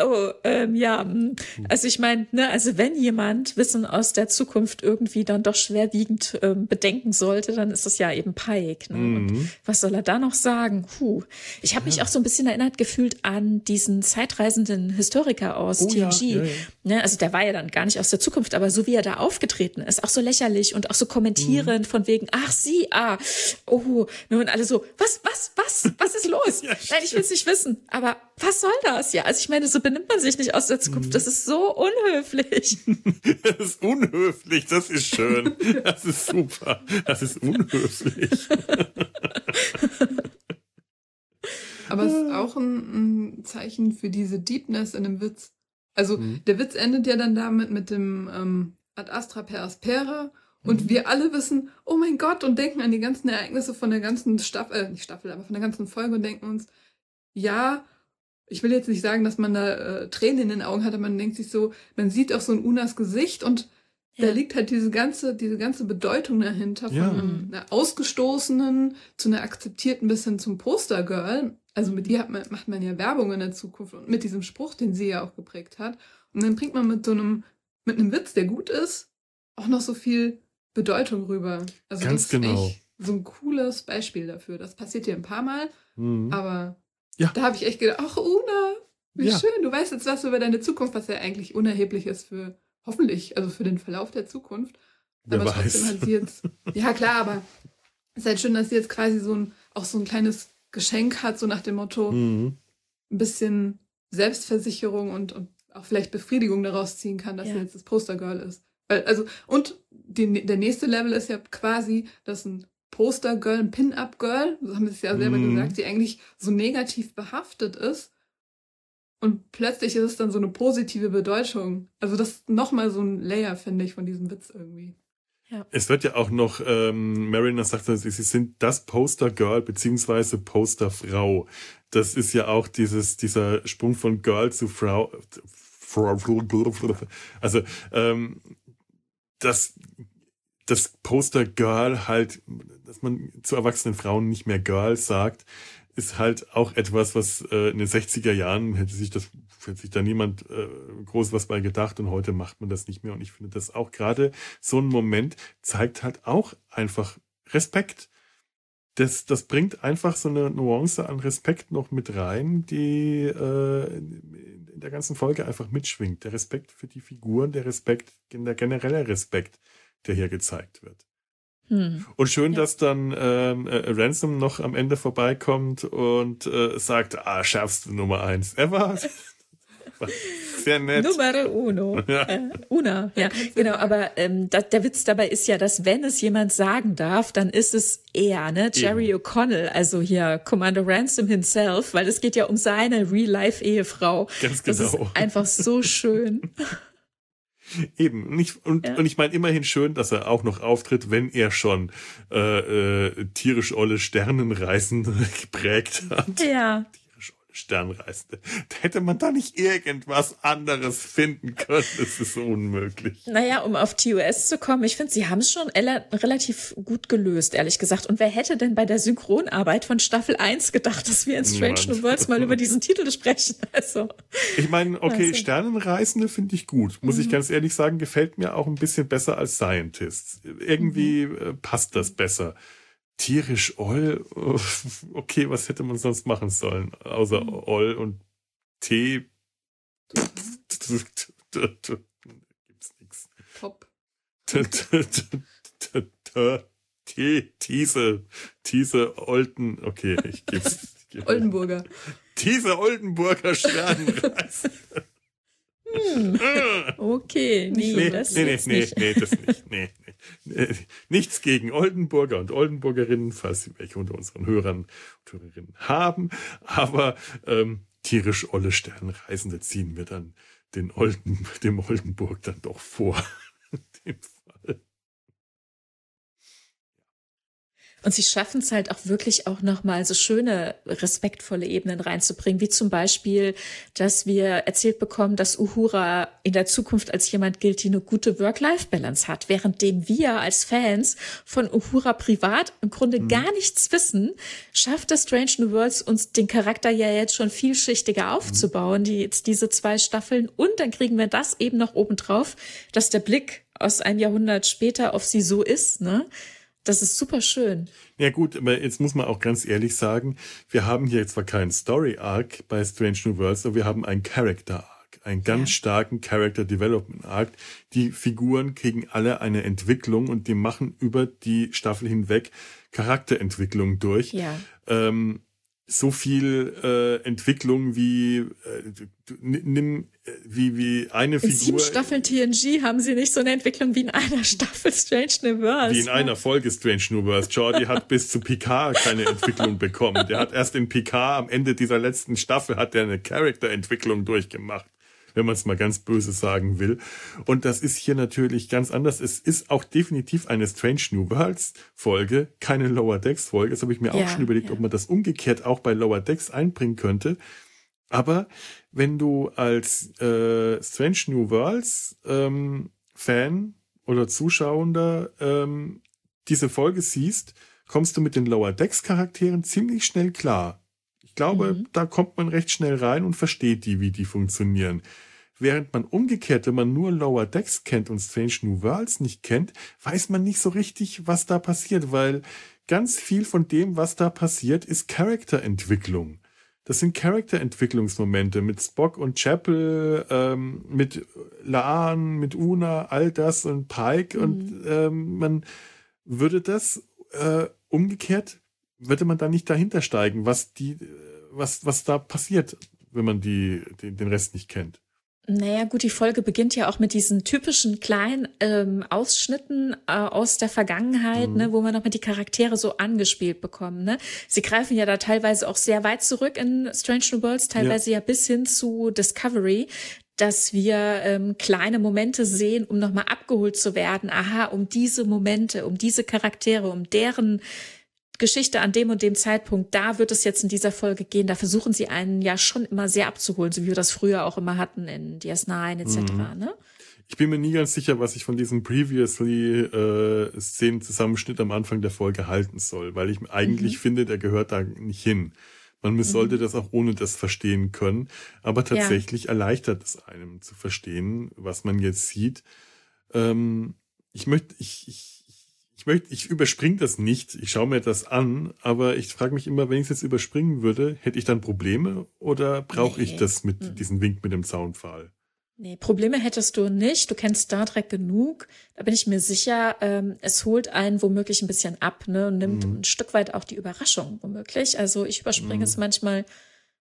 B: Oh, ähm, ja. Hm. Also ich meine, ne, also wenn jemand Wissen aus der Zukunft irgendwie dann doch schwerwiegend ähm, bedenken sollte, dann ist es ja eben Pike. Ne? Mhm. was soll er da noch sagen? Puh. Ich habe ja. mich auch so ein bisschen erinnert gefühlt an diesen zeitreisenden Historiker aus oh, TNG. Ja, ja, ne, also der war ja dann gar nicht aus der Zukunft, aber so wie er da aufgetreten ist, auch so lächerlich und auch so kommentierend mhm. von wegen, ach sie, ah, oh, ne, und alle so, was, was, was, was ist los? Nein, ich will es nicht wissen. Aber was soll das? Ja, also ich meine, so benimmt man sich nicht aus der Zukunft. Das ist so unhöflich.
A: das ist unhöflich, das ist schön. Das ist super. Das ist unhöflich.
C: Aber es ist auch ein, ein, Zeichen für diese Deepness in dem Witz. Also mhm. der Witz endet ja dann damit mit dem ähm, Ad Astra per Aspera und mhm. wir alle wissen, oh mein Gott, und denken an die ganzen Ereignisse von der ganzen Staffel, äh, nicht Staffel, aber von der ganzen Folge und denken uns, ja, ich will jetzt nicht sagen, dass man da äh, Tränen in den Augen hat, aber man denkt sich so, man sieht auch so ein Unas Gesicht und ja. da liegt halt diese ganze, diese ganze Bedeutung dahinter von ja. einer ausgestoßenen zu einer akzeptierten bis hin zum Postergirl. Also mit ihr man, macht man ja Werbung in der Zukunft und mit diesem Spruch, den sie ja auch geprägt hat. Und dann bringt man mit so einem, mit einem Witz, der gut ist, auch noch so viel Bedeutung rüber. Also
A: Ganz das genau.
C: so ein cooles Beispiel dafür. Das passiert hier ein paar Mal, mhm. aber ja. da habe ich echt gedacht, ach Una, wie ja. schön, du weißt jetzt was über deine Zukunft, was ja eigentlich unerheblich ist für, hoffentlich, also für den Verlauf der Zukunft.
A: Wer aber weiß.
C: hat sie jetzt, ja klar, aber es ist halt schön, dass sie jetzt quasi so ein, auch so ein kleines Geschenk hat, so nach dem Motto, mhm. ein bisschen Selbstversicherung und, und auch vielleicht Befriedigung daraus ziehen kann, dass ja. sie jetzt das Postergirl ist. Weil, also, und die, der nächste Level ist ja quasi, dass ein Poster-Girl, ein Pin-Up-Girl, so haben sie es ja selber mm. gesagt, die eigentlich so negativ behaftet ist. Und plötzlich ist es dann so eine positive Bedeutung. Also das ist nochmal so ein Layer, finde ich, von diesem Witz irgendwie.
A: Ja. Es wird ja auch noch, ähm, Mariner sagt, sie sind das Poster-Girl beziehungsweise Poster-Frau. Das ist ja auch dieses, dieser Sprung von Girl zu Frau. Also ähm, das, das Poster Girl halt, dass man zu erwachsenen Frauen nicht mehr Girl sagt, ist halt auch etwas, was äh, in den 60er Jahren hätte sich das hätte sich da niemand äh, groß was bei gedacht und heute macht man das nicht mehr und ich finde das auch gerade so ein Moment zeigt halt auch einfach Respekt. Das, das bringt einfach so eine Nuance an Respekt noch mit rein, die äh, in der ganzen Folge einfach mitschwingt. Der Respekt für die Figuren, der Respekt, der generelle Respekt, der hier gezeigt wird. Hm. Und schön, ja. dass dann ähm, äh, Ransom noch am Ende vorbeikommt und äh, sagt, ah, schärfste Nummer eins ever. Sehr nett.
B: Numero uno. Ja. Äh, una, ja, genau. Aber ähm, da, der Witz dabei ist ja, dass wenn es jemand sagen darf, dann ist es er, ne? Jerry O'Connell, also hier Commander Ransom himself, weil es geht ja um seine Real-Life-Ehefrau.
A: Ganz genau. Das ist
B: genau. einfach so schön.
A: Eben, nicht, und, ja. und ich meine immerhin schön, dass er auch noch auftritt, wenn er schon äh, äh, tierisch olle Sternenreisen geprägt hat.
B: Ja.
A: Sternreisende. Da hätte man da nicht irgendwas anderes finden können. Das ist unmöglich.
B: Naja, um auf TOS zu kommen, ich finde, sie haben es schon relativ gut gelöst, ehrlich gesagt. Und wer hätte denn bei der Synchronarbeit von Staffel 1 gedacht, dass wir in Strange New Worlds mal über diesen Titel sprechen? Also.
A: Ich meine, okay, also. Sternenreisende finde ich gut. Muss mhm. ich ganz ehrlich sagen, gefällt mir auch ein bisschen besser als Scientists. Irgendwie mhm. Äh, passt das besser tierisch Oll. Okay, was hätte man sonst machen sollen? Außer. Oll und Tee. Gibt's
C: nichts. Top.
A: Tee, Tiese, Tiese Olden, okay, ich geb's.
C: Oldenburger.
A: Tiese Oldenburger Sternenreis.
B: Hm. Okay, nee, nee, das
A: nee, nee, nee, nee, das nicht. Nee, nee. Nichts gegen Oldenburger und Oldenburgerinnen, falls sie welche unter unseren Hörern und Hörerinnen haben. Aber ähm, tierisch olle Sternreisende ziehen wir dann den Olden, dem Oldenburg dann doch vor.
B: Und sie schaffen es halt auch wirklich auch nochmal so schöne, respektvolle Ebenen reinzubringen, wie zum Beispiel, dass wir erzählt bekommen, dass Uhura in der Zukunft als jemand gilt, die eine gute Work-Life-Balance hat, währenddem wir als Fans von Uhura privat im Grunde mhm. gar nichts wissen, schafft das Strange New Worlds uns den Charakter ja jetzt schon vielschichtiger aufzubauen, die jetzt diese zwei Staffeln und dann kriegen wir das eben noch obendrauf, dass der Blick aus einem Jahrhundert später auf sie so ist, ne? Das ist super schön.
A: Ja gut, aber jetzt muss man auch ganz ehrlich sagen, wir haben hier zwar keinen Story Arc bei Strange New Worlds, aber wir haben einen Character Arc, einen ganz ja. starken Character Development Arc. Die Figuren kriegen alle eine Entwicklung und die machen über die Staffel hinweg Charakterentwicklung durch.
B: Ja.
A: Ähm, so viel äh, Entwicklung wie äh, nimm äh, wie wie eine in Figur. In
B: sieben Staffeln TNG haben sie nicht so eine Entwicklung wie in einer Staffel Strange New Worlds.
A: Wie in einer Folge Strange New Worlds. Jordi hat bis zu Picard keine Entwicklung bekommen. Der hat erst in Picard am Ende dieser letzten Staffel hat er eine Charakterentwicklung durchgemacht wenn man es mal ganz böse sagen will. Und das ist hier natürlich ganz anders. Es ist auch definitiv eine Strange New Worlds Folge, keine Lower Decks Folge. Das habe ich mir ja, auch schon überlegt, ja. ob man das umgekehrt auch bei Lower Decks einbringen könnte. Aber wenn du als äh, Strange New Worlds ähm, Fan oder Zuschauender ähm, diese Folge siehst, kommst du mit den Lower Decks Charakteren ziemlich schnell klar. Ich glaube, mhm. da kommt man recht schnell rein und versteht die, wie die funktionieren. Während man umgekehrt, wenn man nur Lower Decks kennt und Strange New Worlds nicht kennt, weiß man nicht so richtig, was da passiert, weil ganz viel von dem, was da passiert, ist Charakterentwicklung. Das sind Charakterentwicklungsmomente mit Spock und Chapel, ähm, mit Laan, mit Una, all das und Pike mhm. und ähm, man würde das äh, umgekehrt, würde man da nicht dahinter steigen, was die, was, was da passiert, wenn man die, den, den Rest nicht kennt.
B: Naja, gut, die Folge beginnt ja auch mit diesen typischen kleinen ähm, Ausschnitten äh, aus der Vergangenheit, mhm. ne, wo man nochmal die Charaktere so angespielt bekommen. Ne? Sie greifen ja da teilweise auch sehr weit zurück in Strange New Worlds, teilweise ja, ja bis hin zu Discovery dass wir ähm, kleine Momente sehen, um nochmal abgeholt zu werden. Aha, um diese Momente, um diese Charaktere, um deren Geschichte an dem und dem Zeitpunkt, da wird es jetzt in dieser Folge gehen. Da versuchen sie einen ja schon immer sehr abzuholen, so wie wir das früher auch immer hatten in DS9 etc. Mhm. Ne?
A: Ich bin mir nie ganz sicher, was ich von diesem previously äh, Szenen-Zusammenschnitt am Anfang der Folge halten soll, weil ich eigentlich mhm. finde, der gehört da nicht hin. Man mhm. sollte das auch ohne das verstehen können, aber tatsächlich ja. erleichtert es einem zu verstehen, was man jetzt sieht. Ähm, ich möchte, ich, ich ich möchte, ich überspringe das nicht, ich schaue mir das an, aber ich frage mich immer, wenn ich es jetzt überspringen würde, hätte ich dann Probleme oder brauche nee. ich das mit mhm. diesem Wink mit dem Zaunpfahl?
B: Nee, Probleme hättest du nicht. Du kennst Star Trek genug. Da bin ich mir sicher, ähm, es holt einen womöglich ein bisschen ab, ne, und nimmt mhm. ein Stück weit auch die Überraschung womöglich. Also ich überspringe mhm. es manchmal,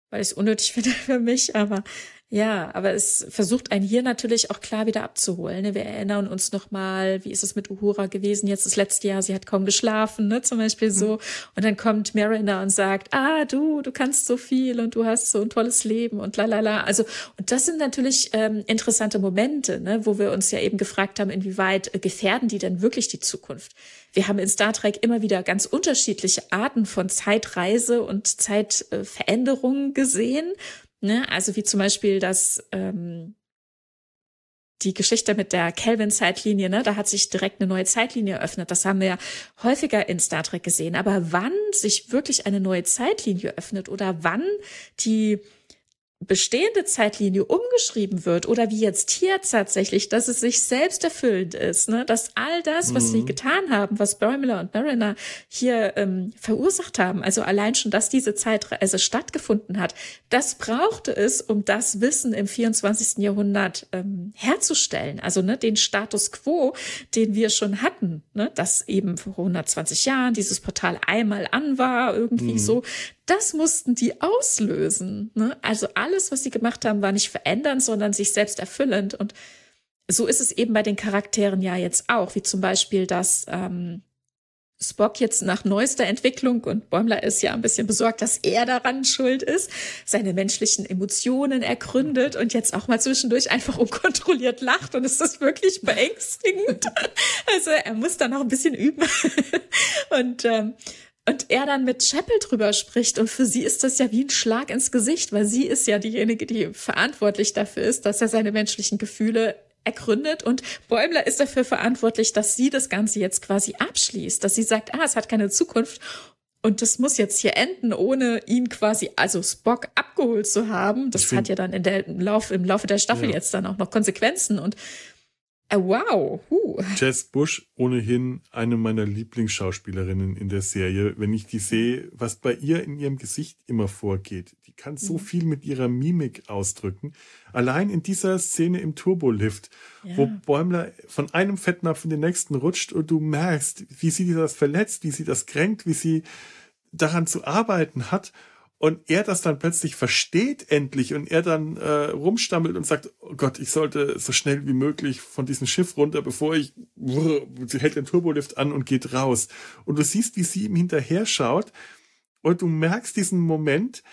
B: weil ich es unnötig finde für mich, aber ja, aber es versucht einen hier natürlich auch klar wieder abzuholen. Ne? Wir erinnern uns noch mal, wie ist es mit Uhura gewesen? Jetzt das letzte Jahr, sie hat kaum geschlafen, ne? Zum Beispiel so. Mhm. Und dann kommt Mariner und sagt, ah, du, du kannst so viel und du hast so ein tolles Leben und lalala. Also, und das sind natürlich ähm, interessante Momente, ne? wo wir uns ja eben gefragt haben, inwieweit äh, gefährden die denn wirklich die Zukunft? Wir haben in Star Trek immer wieder ganz unterschiedliche Arten von Zeitreise und Zeitveränderungen gesehen. Ne? Also wie zum Beispiel das ähm, die Geschichte mit der Kelvin-Zeitlinie, ne, da hat sich direkt eine neue Zeitlinie eröffnet. Das haben wir ja häufiger in Star Trek gesehen. Aber wann sich wirklich eine neue Zeitlinie öffnet oder wann die bestehende Zeitlinie umgeschrieben wird oder wie jetzt hier tatsächlich, dass es sich selbst erfüllend ist, ne? dass all das, was mhm. sie getan haben, was Bäumler und Mariner hier ähm, verursacht haben, also allein schon, dass diese Zeitreise stattgefunden hat, das brauchte es, um das Wissen im 24. Jahrhundert ähm, herzustellen. Also ne, den Status quo, den wir schon hatten, ne? dass eben vor 120 Jahren dieses Portal einmal an war, irgendwie mhm. so, das mussten die auslösen. Ne? Also alles, was sie gemacht haben, war nicht verändernd, sondern sich selbst erfüllend. Und so ist es eben bei den Charakteren ja jetzt auch, wie zum Beispiel, dass ähm, Spock jetzt nach neuester Entwicklung und Bäumler ist ja ein bisschen besorgt, dass er daran schuld ist, seine menschlichen Emotionen ergründet und jetzt auch mal zwischendurch einfach unkontrolliert lacht und ist wirklich beängstigend. also er muss da noch ein bisschen üben. und ähm, und er dann mit Chapel drüber spricht und für sie ist das ja wie ein Schlag ins Gesicht, weil sie ist ja diejenige, die verantwortlich dafür ist, dass er seine menschlichen Gefühle ergründet und Bäumler ist dafür verantwortlich, dass sie das Ganze jetzt quasi abschließt, dass sie sagt, ah, es hat keine Zukunft und das muss jetzt hier enden, ohne ihn quasi, also Spock abgeholt zu haben. Das hat ja dann in der, im, Laufe, im Laufe der Staffel ja. jetzt dann auch noch Konsequenzen und Uh, wow. Huh.
A: Jess Bush, ohnehin eine meiner Lieblingsschauspielerinnen in der Serie. Wenn ich die sehe, was bei ihr in ihrem Gesicht immer vorgeht. Die kann so mhm. viel mit ihrer Mimik ausdrücken. Allein in dieser Szene im Turbolift, ja. wo Bäumler von einem Fettnapf in den nächsten rutscht und du merkst, wie sie das verletzt, wie sie das kränkt, wie sie daran zu arbeiten hat. Und er das dann plötzlich versteht endlich und er dann äh, rumstammelt und sagt, oh Gott, ich sollte so schnell wie möglich von diesem Schiff runter, bevor ich, sie hält den Turbolift an und geht raus. Und du siehst, wie sie ihm hinterher schaut und du merkst diesen Moment,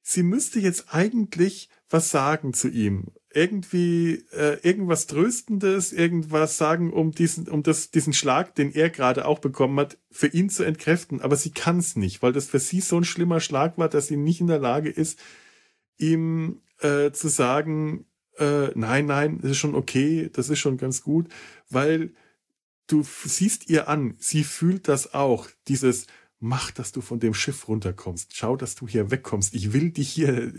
A: sie müsste jetzt eigentlich was sagen zu ihm irgendwie äh, irgendwas Tröstendes, irgendwas sagen, um diesen, um das, diesen Schlag, den er gerade auch bekommen hat, für ihn zu entkräften. Aber sie kann es nicht, weil das für sie so ein schlimmer Schlag war, dass sie nicht in der Lage ist, ihm äh, zu sagen, äh, nein, nein, das ist schon okay, das ist schon ganz gut, weil du siehst ihr an, sie fühlt das auch, dieses, mach, dass du von dem Schiff runterkommst. Schau, dass du hier wegkommst. Ich will dich hier,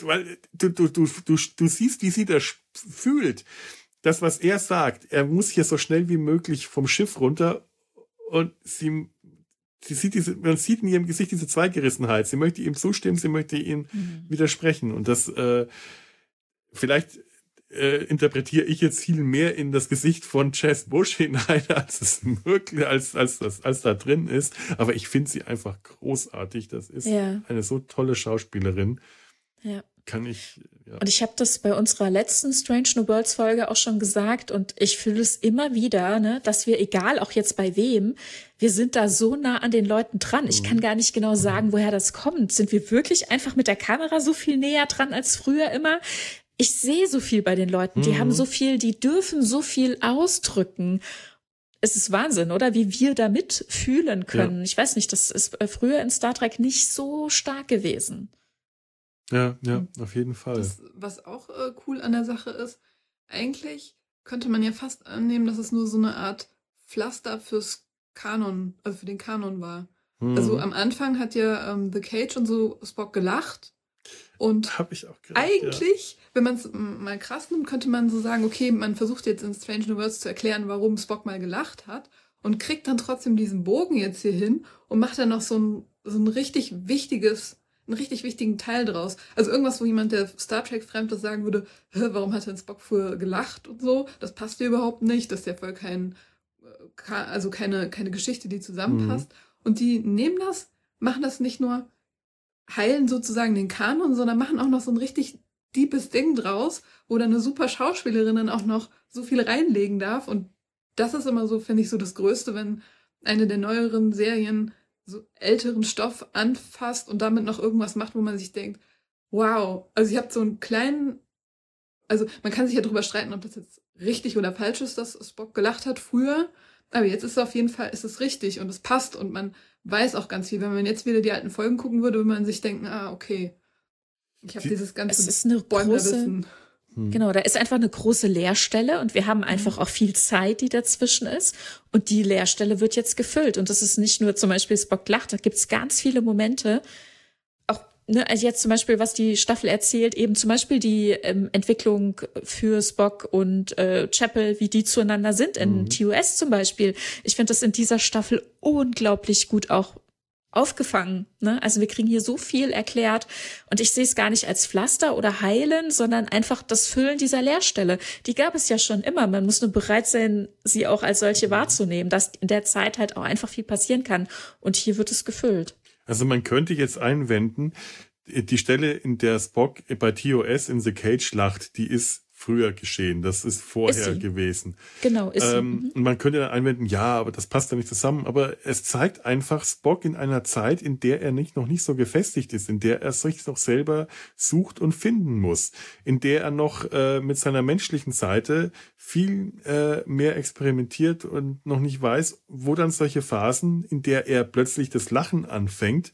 A: weil du, du, du, du, du siehst, wie sie das fühlt. Das, was er sagt, er muss hier so schnell wie möglich vom Schiff runter und sie, sie sieht diese, man sieht in ihrem Gesicht diese Zweigerissenheit. Sie möchte ihm zustimmen, sie möchte ihm mhm. widersprechen und das, äh, vielleicht äh, interpretiere ich jetzt viel mehr in das Gesicht von Chess Bush hinein, als es möglich, als, als, als, als da drin ist. Aber ich finde sie einfach großartig. Das ist ja. eine so tolle Schauspielerin. Ja. Kann ich.
B: Ja. Und ich habe das bei unserer letzten Strange New Worlds Folge auch schon gesagt und ich fühle es immer wieder, ne, dass wir, egal auch jetzt bei wem, wir sind da so nah an den Leuten dran. Ich kann mhm. gar nicht genau sagen, woher das kommt. Sind wir wirklich einfach mit der Kamera so viel näher dran als früher immer? Ich sehe so viel bei den Leuten, die mhm. haben so viel, die dürfen so viel ausdrücken. Es ist Wahnsinn, oder? Wie wir damit fühlen können. Ja. Ich weiß nicht, das ist äh, früher in Star Trek nicht so stark gewesen.
A: Ja, ja, auf jeden Fall.
C: Das, was auch äh, cool an der Sache ist, eigentlich könnte man ja fast annehmen, dass es nur so eine Art Pflaster fürs Kanon, also für den Kanon war. Mhm. Also am Anfang hat ja ähm, The Cage und so Spock gelacht und
A: Hab ich auch
C: gedacht, eigentlich, ja. Wenn man es mal krass nimmt, könnte man so sagen, okay, man versucht jetzt in Strange New Worlds zu erklären, warum Spock mal gelacht hat und kriegt dann trotzdem diesen Bogen jetzt hier hin und macht dann noch so ein, so ein richtig wichtiges, einen richtig wichtigen Teil draus. Also irgendwas, wo jemand, der Star Trek fremd ist, sagen würde, warum hat denn Spock früher gelacht und so? Das passt dir überhaupt nicht. Das ist ja voll kein, also keine, keine Geschichte, die zusammenpasst. Mhm. Und die nehmen das, machen das nicht nur heilen sozusagen den Kanon, sondern machen auch noch so ein richtig deepes Ding draus, wo dann eine super Schauspielerin dann auch noch so viel reinlegen darf. Und das ist immer so, finde ich, so das Größte, wenn eine der neueren Serien so älteren Stoff anfasst und damit noch irgendwas macht, wo man sich denkt, wow, also ich habe so einen kleinen, also man kann sich ja drüber streiten, ob das jetzt richtig oder falsch ist, dass Spock gelacht hat früher, aber jetzt ist es auf jeden Fall, ist es richtig und es passt und man weiß auch ganz viel. Wenn man jetzt wieder die alten Folgen gucken würde, würde man sich denken, ah, okay, ich habe dieses ganze
B: es ist eine große, hm. Genau, da ist einfach eine große Leerstelle und wir haben einfach mhm. auch viel Zeit, die dazwischen ist. Und die Leerstelle wird jetzt gefüllt. Und das ist nicht nur zum Beispiel Spock lacht, da gibt es ganz viele Momente, ne, also jetzt zum Beispiel, was die Staffel erzählt, eben zum Beispiel die ähm, Entwicklung für Spock und äh, Chapel, wie die zueinander sind in mhm. TOS zum Beispiel. Ich finde das in dieser Staffel unglaublich gut auch aufgefangen. Ne? Also wir kriegen hier so viel erklärt und ich sehe es gar nicht als Pflaster oder heilen, sondern einfach das Füllen dieser Leerstelle. Die gab es ja schon immer. Man muss nur bereit sein, sie auch als solche wahrzunehmen, dass in der Zeit halt auch einfach viel passieren kann. Und hier wird es gefüllt.
A: Also man könnte jetzt einwenden, die Stelle, in der Spock bei TOS in The Cage lacht, die ist früher geschehen. Das ist vorher ist gewesen.
B: Genau, ist
A: ähm, Und man könnte dann einwenden, ja, aber das passt da nicht zusammen. Aber es zeigt einfach Spock in einer Zeit, in der er nicht noch nicht so gefestigt ist, in der er sich noch selber sucht und finden muss, in der er noch äh, mit seiner menschlichen Seite viel äh, mehr experimentiert und noch nicht weiß, wo dann solche Phasen, in der er plötzlich das Lachen anfängt,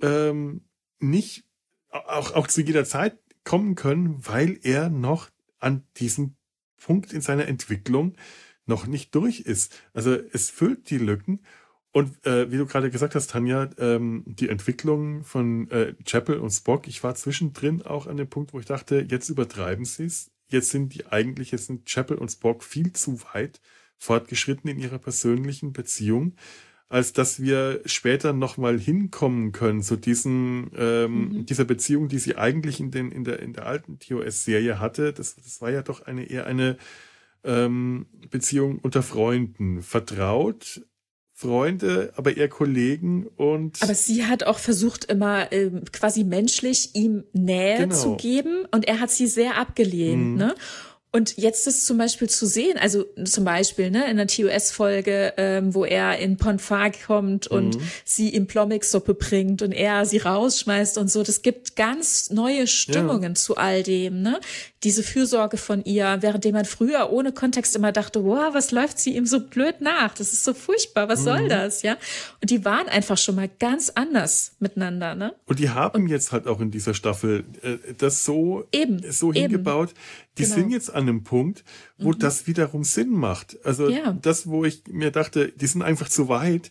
A: ähm, nicht auch, auch zu jeder Zeit kommen können, weil er noch an diesem Punkt in seiner Entwicklung noch nicht durch ist. Also es füllt die Lücken. Und äh, wie du gerade gesagt hast, Tanja, ähm, die Entwicklung von äh, Chapel und Spock, ich war zwischendrin auch an dem Punkt, wo ich dachte, jetzt übertreiben sie es. Jetzt sind die eigentlich, jetzt sind Chapel und Spock viel zu weit fortgeschritten in ihrer persönlichen Beziehung als dass wir später nochmal hinkommen können zu diesen, ähm, mhm. dieser Beziehung, die sie eigentlich in, den, in, der, in der alten TOS-Serie hatte. Das, das war ja doch eine eher eine ähm, Beziehung unter Freunden. Vertraut, Freunde, aber eher Kollegen und.
B: Aber sie hat auch versucht, immer äh, quasi menschlich ihm Nähe genau. zu geben und er hat sie sehr abgelehnt, mhm. ne? Und jetzt ist zum Beispiel zu sehen, also zum Beispiel ne, in der TOS-Folge, ähm, wo er in Ponfar kommt und mhm. sie ihm Plomix-Suppe bringt und er sie rausschmeißt und so. Das gibt ganz neue Stimmungen ja. zu all dem. Ne? Diese Fürsorge von ihr, währenddem man früher ohne Kontext immer dachte, wow, was läuft sie ihm so blöd nach? Das ist so furchtbar, was mhm. soll das? Ja. Und die waren einfach schon mal ganz anders miteinander. Ne?
A: Und die haben und, jetzt halt auch in dieser Staffel äh, das so, eben, so hingebaut. Eben die genau. sind jetzt an einem Punkt, wo mhm. das wiederum Sinn macht. Also ja. das, wo ich mir dachte, die sind einfach zu weit.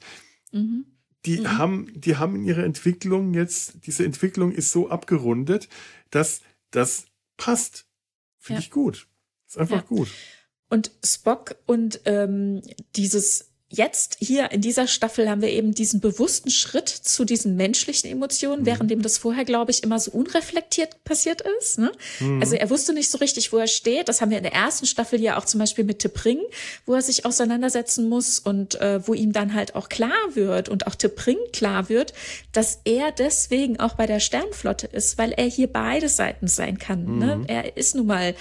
A: Mhm. Die mhm. haben, die haben in ihrer Entwicklung jetzt, diese Entwicklung ist so abgerundet, dass das passt. Finde ja. ich gut. Ist einfach ja. gut.
B: Und Spock und ähm, dieses jetzt hier in dieser Staffel haben wir eben diesen bewussten Schritt zu diesen menschlichen Emotionen, mhm. währenddem das vorher, glaube ich, immer so unreflektiert passiert ist. Ne? Mhm. Also er wusste nicht so richtig, wo er steht. Das haben wir in der ersten Staffel ja auch zum Beispiel mit Tippring, wo er sich auseinandersetzen muss und äh, wo ihm dann halt auch klar wird und auch Tippring klar wird, dass er deswegen auch bei der Sternflotte ist, weil er hier beide Seiten sein kann. Ne? Mhm. Ne? Er ist nun mal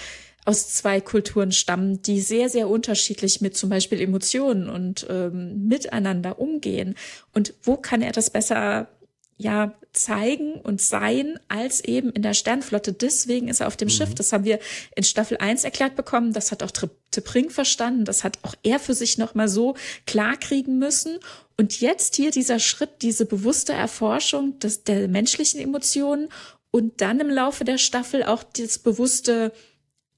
B: aus zwei Kulturen stammen, die sehr, sehr unterschiedlich mit zum Beispiel Emotionen und ähm, miteinander umgehen. Und wo kann er das besser ja zeigen und sein als eben in der Sternflotte. Deswegen ist er auf dem mhm. Schiff. Das haben wir in Staffel 1 erklärt bekommen. Das hat auch Tippring verstanden. Das hat auch er für sich nochmal so klar kriegen müssen. Und jetzt hier dieser Schritt, diese bewusste Erforschung des, der menschlichen Emotionen und dann im Laufe der Staffel auch das bewusste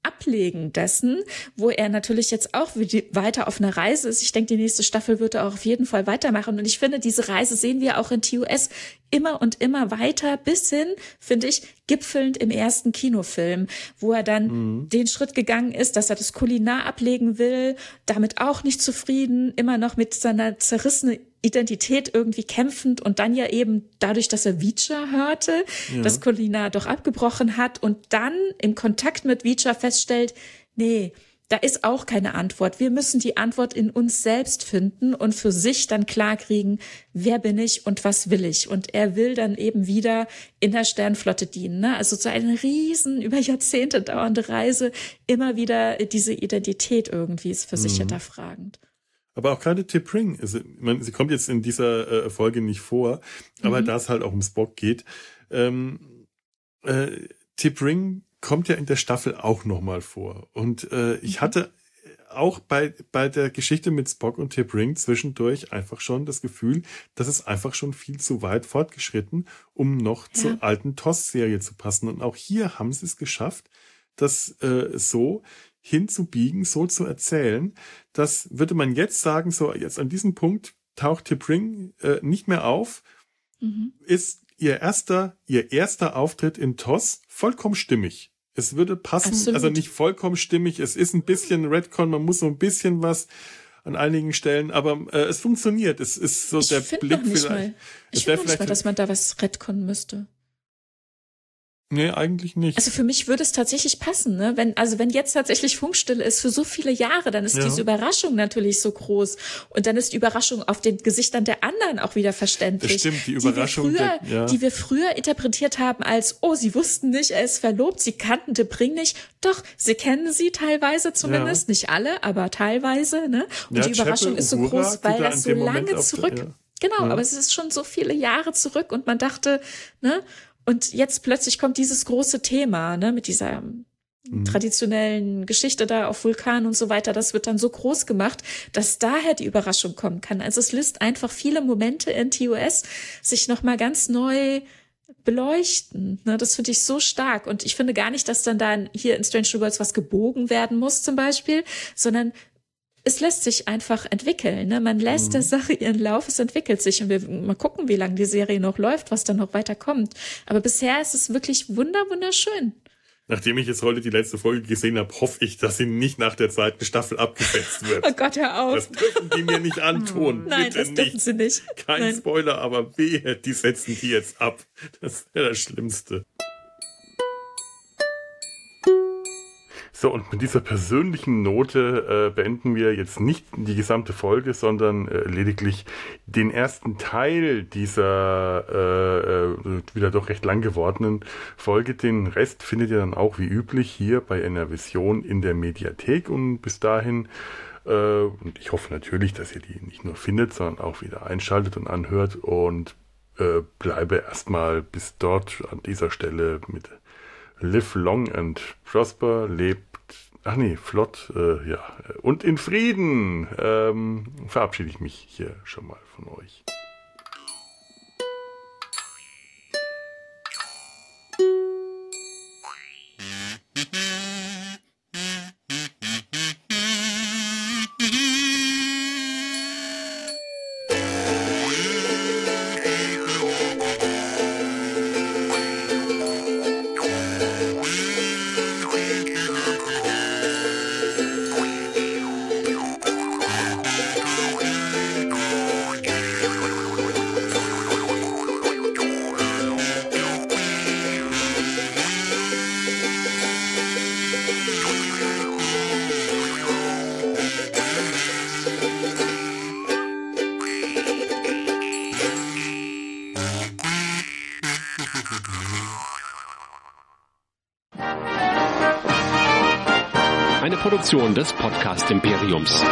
B: Ablegen dessen, wo er natürlich jetzt auch weiter auf einer Reise ist. Ich denke, die nächste Staffel wird er auch auf jeden Fall weitermachen. Und ich finde, diese Reise sehen wir auch in TUS immer und immer weiter bis hin, finde ich, gipfelnd im ersten Kinofilm, wo er dann mhm. den Schritt gegangen ist, dass er das Kulinar ablegen will, damit auch nicht zufrieden, immer noch mit seiner zerrissenen Identität irgendwie kämpfend und dann ja eben dadurch, dass er Vicha hörte, ja. das Kulinar doch abgebrochen hat und dann im Kontakt mit Vicha feststellt, nee, da ist auch keine Antwort. Wir müssen die Antwort in uns selbst finden und für sich dann klarkriegen, wer bin ich und was will ich. Und er will dann eben wieder in der Sternflotte dienen. Ne? Also so eine riesen, über Jahrzehnte dauernde Reise, immer wieder diese Identität irgendwie ist für sich mhm. hinterfragend.
A: Aber auch gerade Tip Ring, also, ich meine, sie kommt jetzt in dieser äh, Folge nicht vor, aber mhm. da es halt auch um Spock geht, ähm, äh, Tip Ring kommt ja in der Staffel auch nochmal vor. Und äh, ich mhm. hatte auch bei, bei der Geschichte mit Spock und Tip Ring zwischendurch einfach schon das Gefühl, dass es einfach schon viel zu weit fortgeschritten, um noch ja. zur alten TOS-Serie zu passen. Und auch hier haben sie es geschafft, das äh, so hinzubiegen, so zu erzählen, das würde man jetzt sagen, so jetzt an diesem Punkt taucht Tip Ring äh, nicht mehr auf, mhm. ist ihr erster, ihr erster Auftritt in TOS vollkommen stimmig. Es würde passen, Absolut. also nicht vollkommen stimmig, es ist ein bisschen Redcon, man muss so ein bisschen was an einigen Stellen, aber äh, es funktioniert. Es ist so ich der Blick
B: vielleicht. Mal. Ich finde nicht mal, dass man da was Redcon müsste.
A: Nee, eigentlich nicht.
B: Also für mich würde es tatsächlich passen, ne? Wenn, also wenn jetzt tatsächlich Funkstille ist für so viele Jahre, dann ist ja. diese Überraschung natürlich so groß. Und dann ist die Überraschung auf den Gesichtern der anderen auch wieder verständlich. Das
A: stimmt, die Überraschung.
B: Die wir früher, der, ja. die wir früher interpretiert haben als, oh, sie wussten nicht, er ist verlobt, sie kannten De Bring nicht. Doch, sie kennen sie teilweise zumindest, ja. nicht alle, aber teilweise, ne? Und die Überraschung Cheppe, ist so Uhura, groß, weil das so lange zurück, Genau, aber es ist schon so viele Jahre zurück und man dachte, ne, und jetzt plötzlich kommt dieses große Thema, ne, mit dieser mhm. traditionellen Geschichte da auf Vulkan und so weiter, das wird dann so groß gemacht, dass daher die Überraschung kommen kann. Also es lässt einfach viele Momente in TOS sich nochmal ganz neu beleuchten. Ne, das finde ich so stark. Und ich finde gar nicht, dass dann da hier in Strange New Worlds was gebogen werden muss zum Beispiel, sondern es lässt sich einfach entwickeln. Ne? Man lässt mhm. der Sache ihren Lauf, es entwickelt sich und wir mal gucken, wie lange die Serie noch läuft, was dann noch weiter kommt. Aber bisher ist es wirklich wunder wunderschön.
A: Nachdem ich jetzt heute die letzte Folge gesehen habe, hoffe ich, dass sie nicht nach der zweiten Staffel abgesetzt wird.
B: oh Gott, hör auf.
A: Das dürfen die mir nicht antun.
B: Nein, Bitte das dürfen
A: nicht.
B: sie nicht.
A: Kein Nein. Spoiler, aber wehe, die setzen die jetzt ab. Das wäre das Schlimmste. So, und mit dieser persönlichen Note äh, beenden wir jetzt nicht die gesamte Folge, sondern äh, lediglich den ersten Teil dieser äh, äh, wieder doch recht lang gewordenen Folge. Den Rest findet ihr dann auch wie üblich hier bei NRVision in der Mediathek. Und bis dahin äh, und ich hoffe natürlich, dass ihr die nicht nur findet, sondern auch wieder einschaltet und anhört. Und äh, bleibe erstmal bis dort an dieser Stelle mit Live long and prosper, lebt, ach nee, flott, äh, ja, und in Frieden ähm, verabschiede ich mich hier schon mal von euch.
D: Produktion des Podcast Imperiums.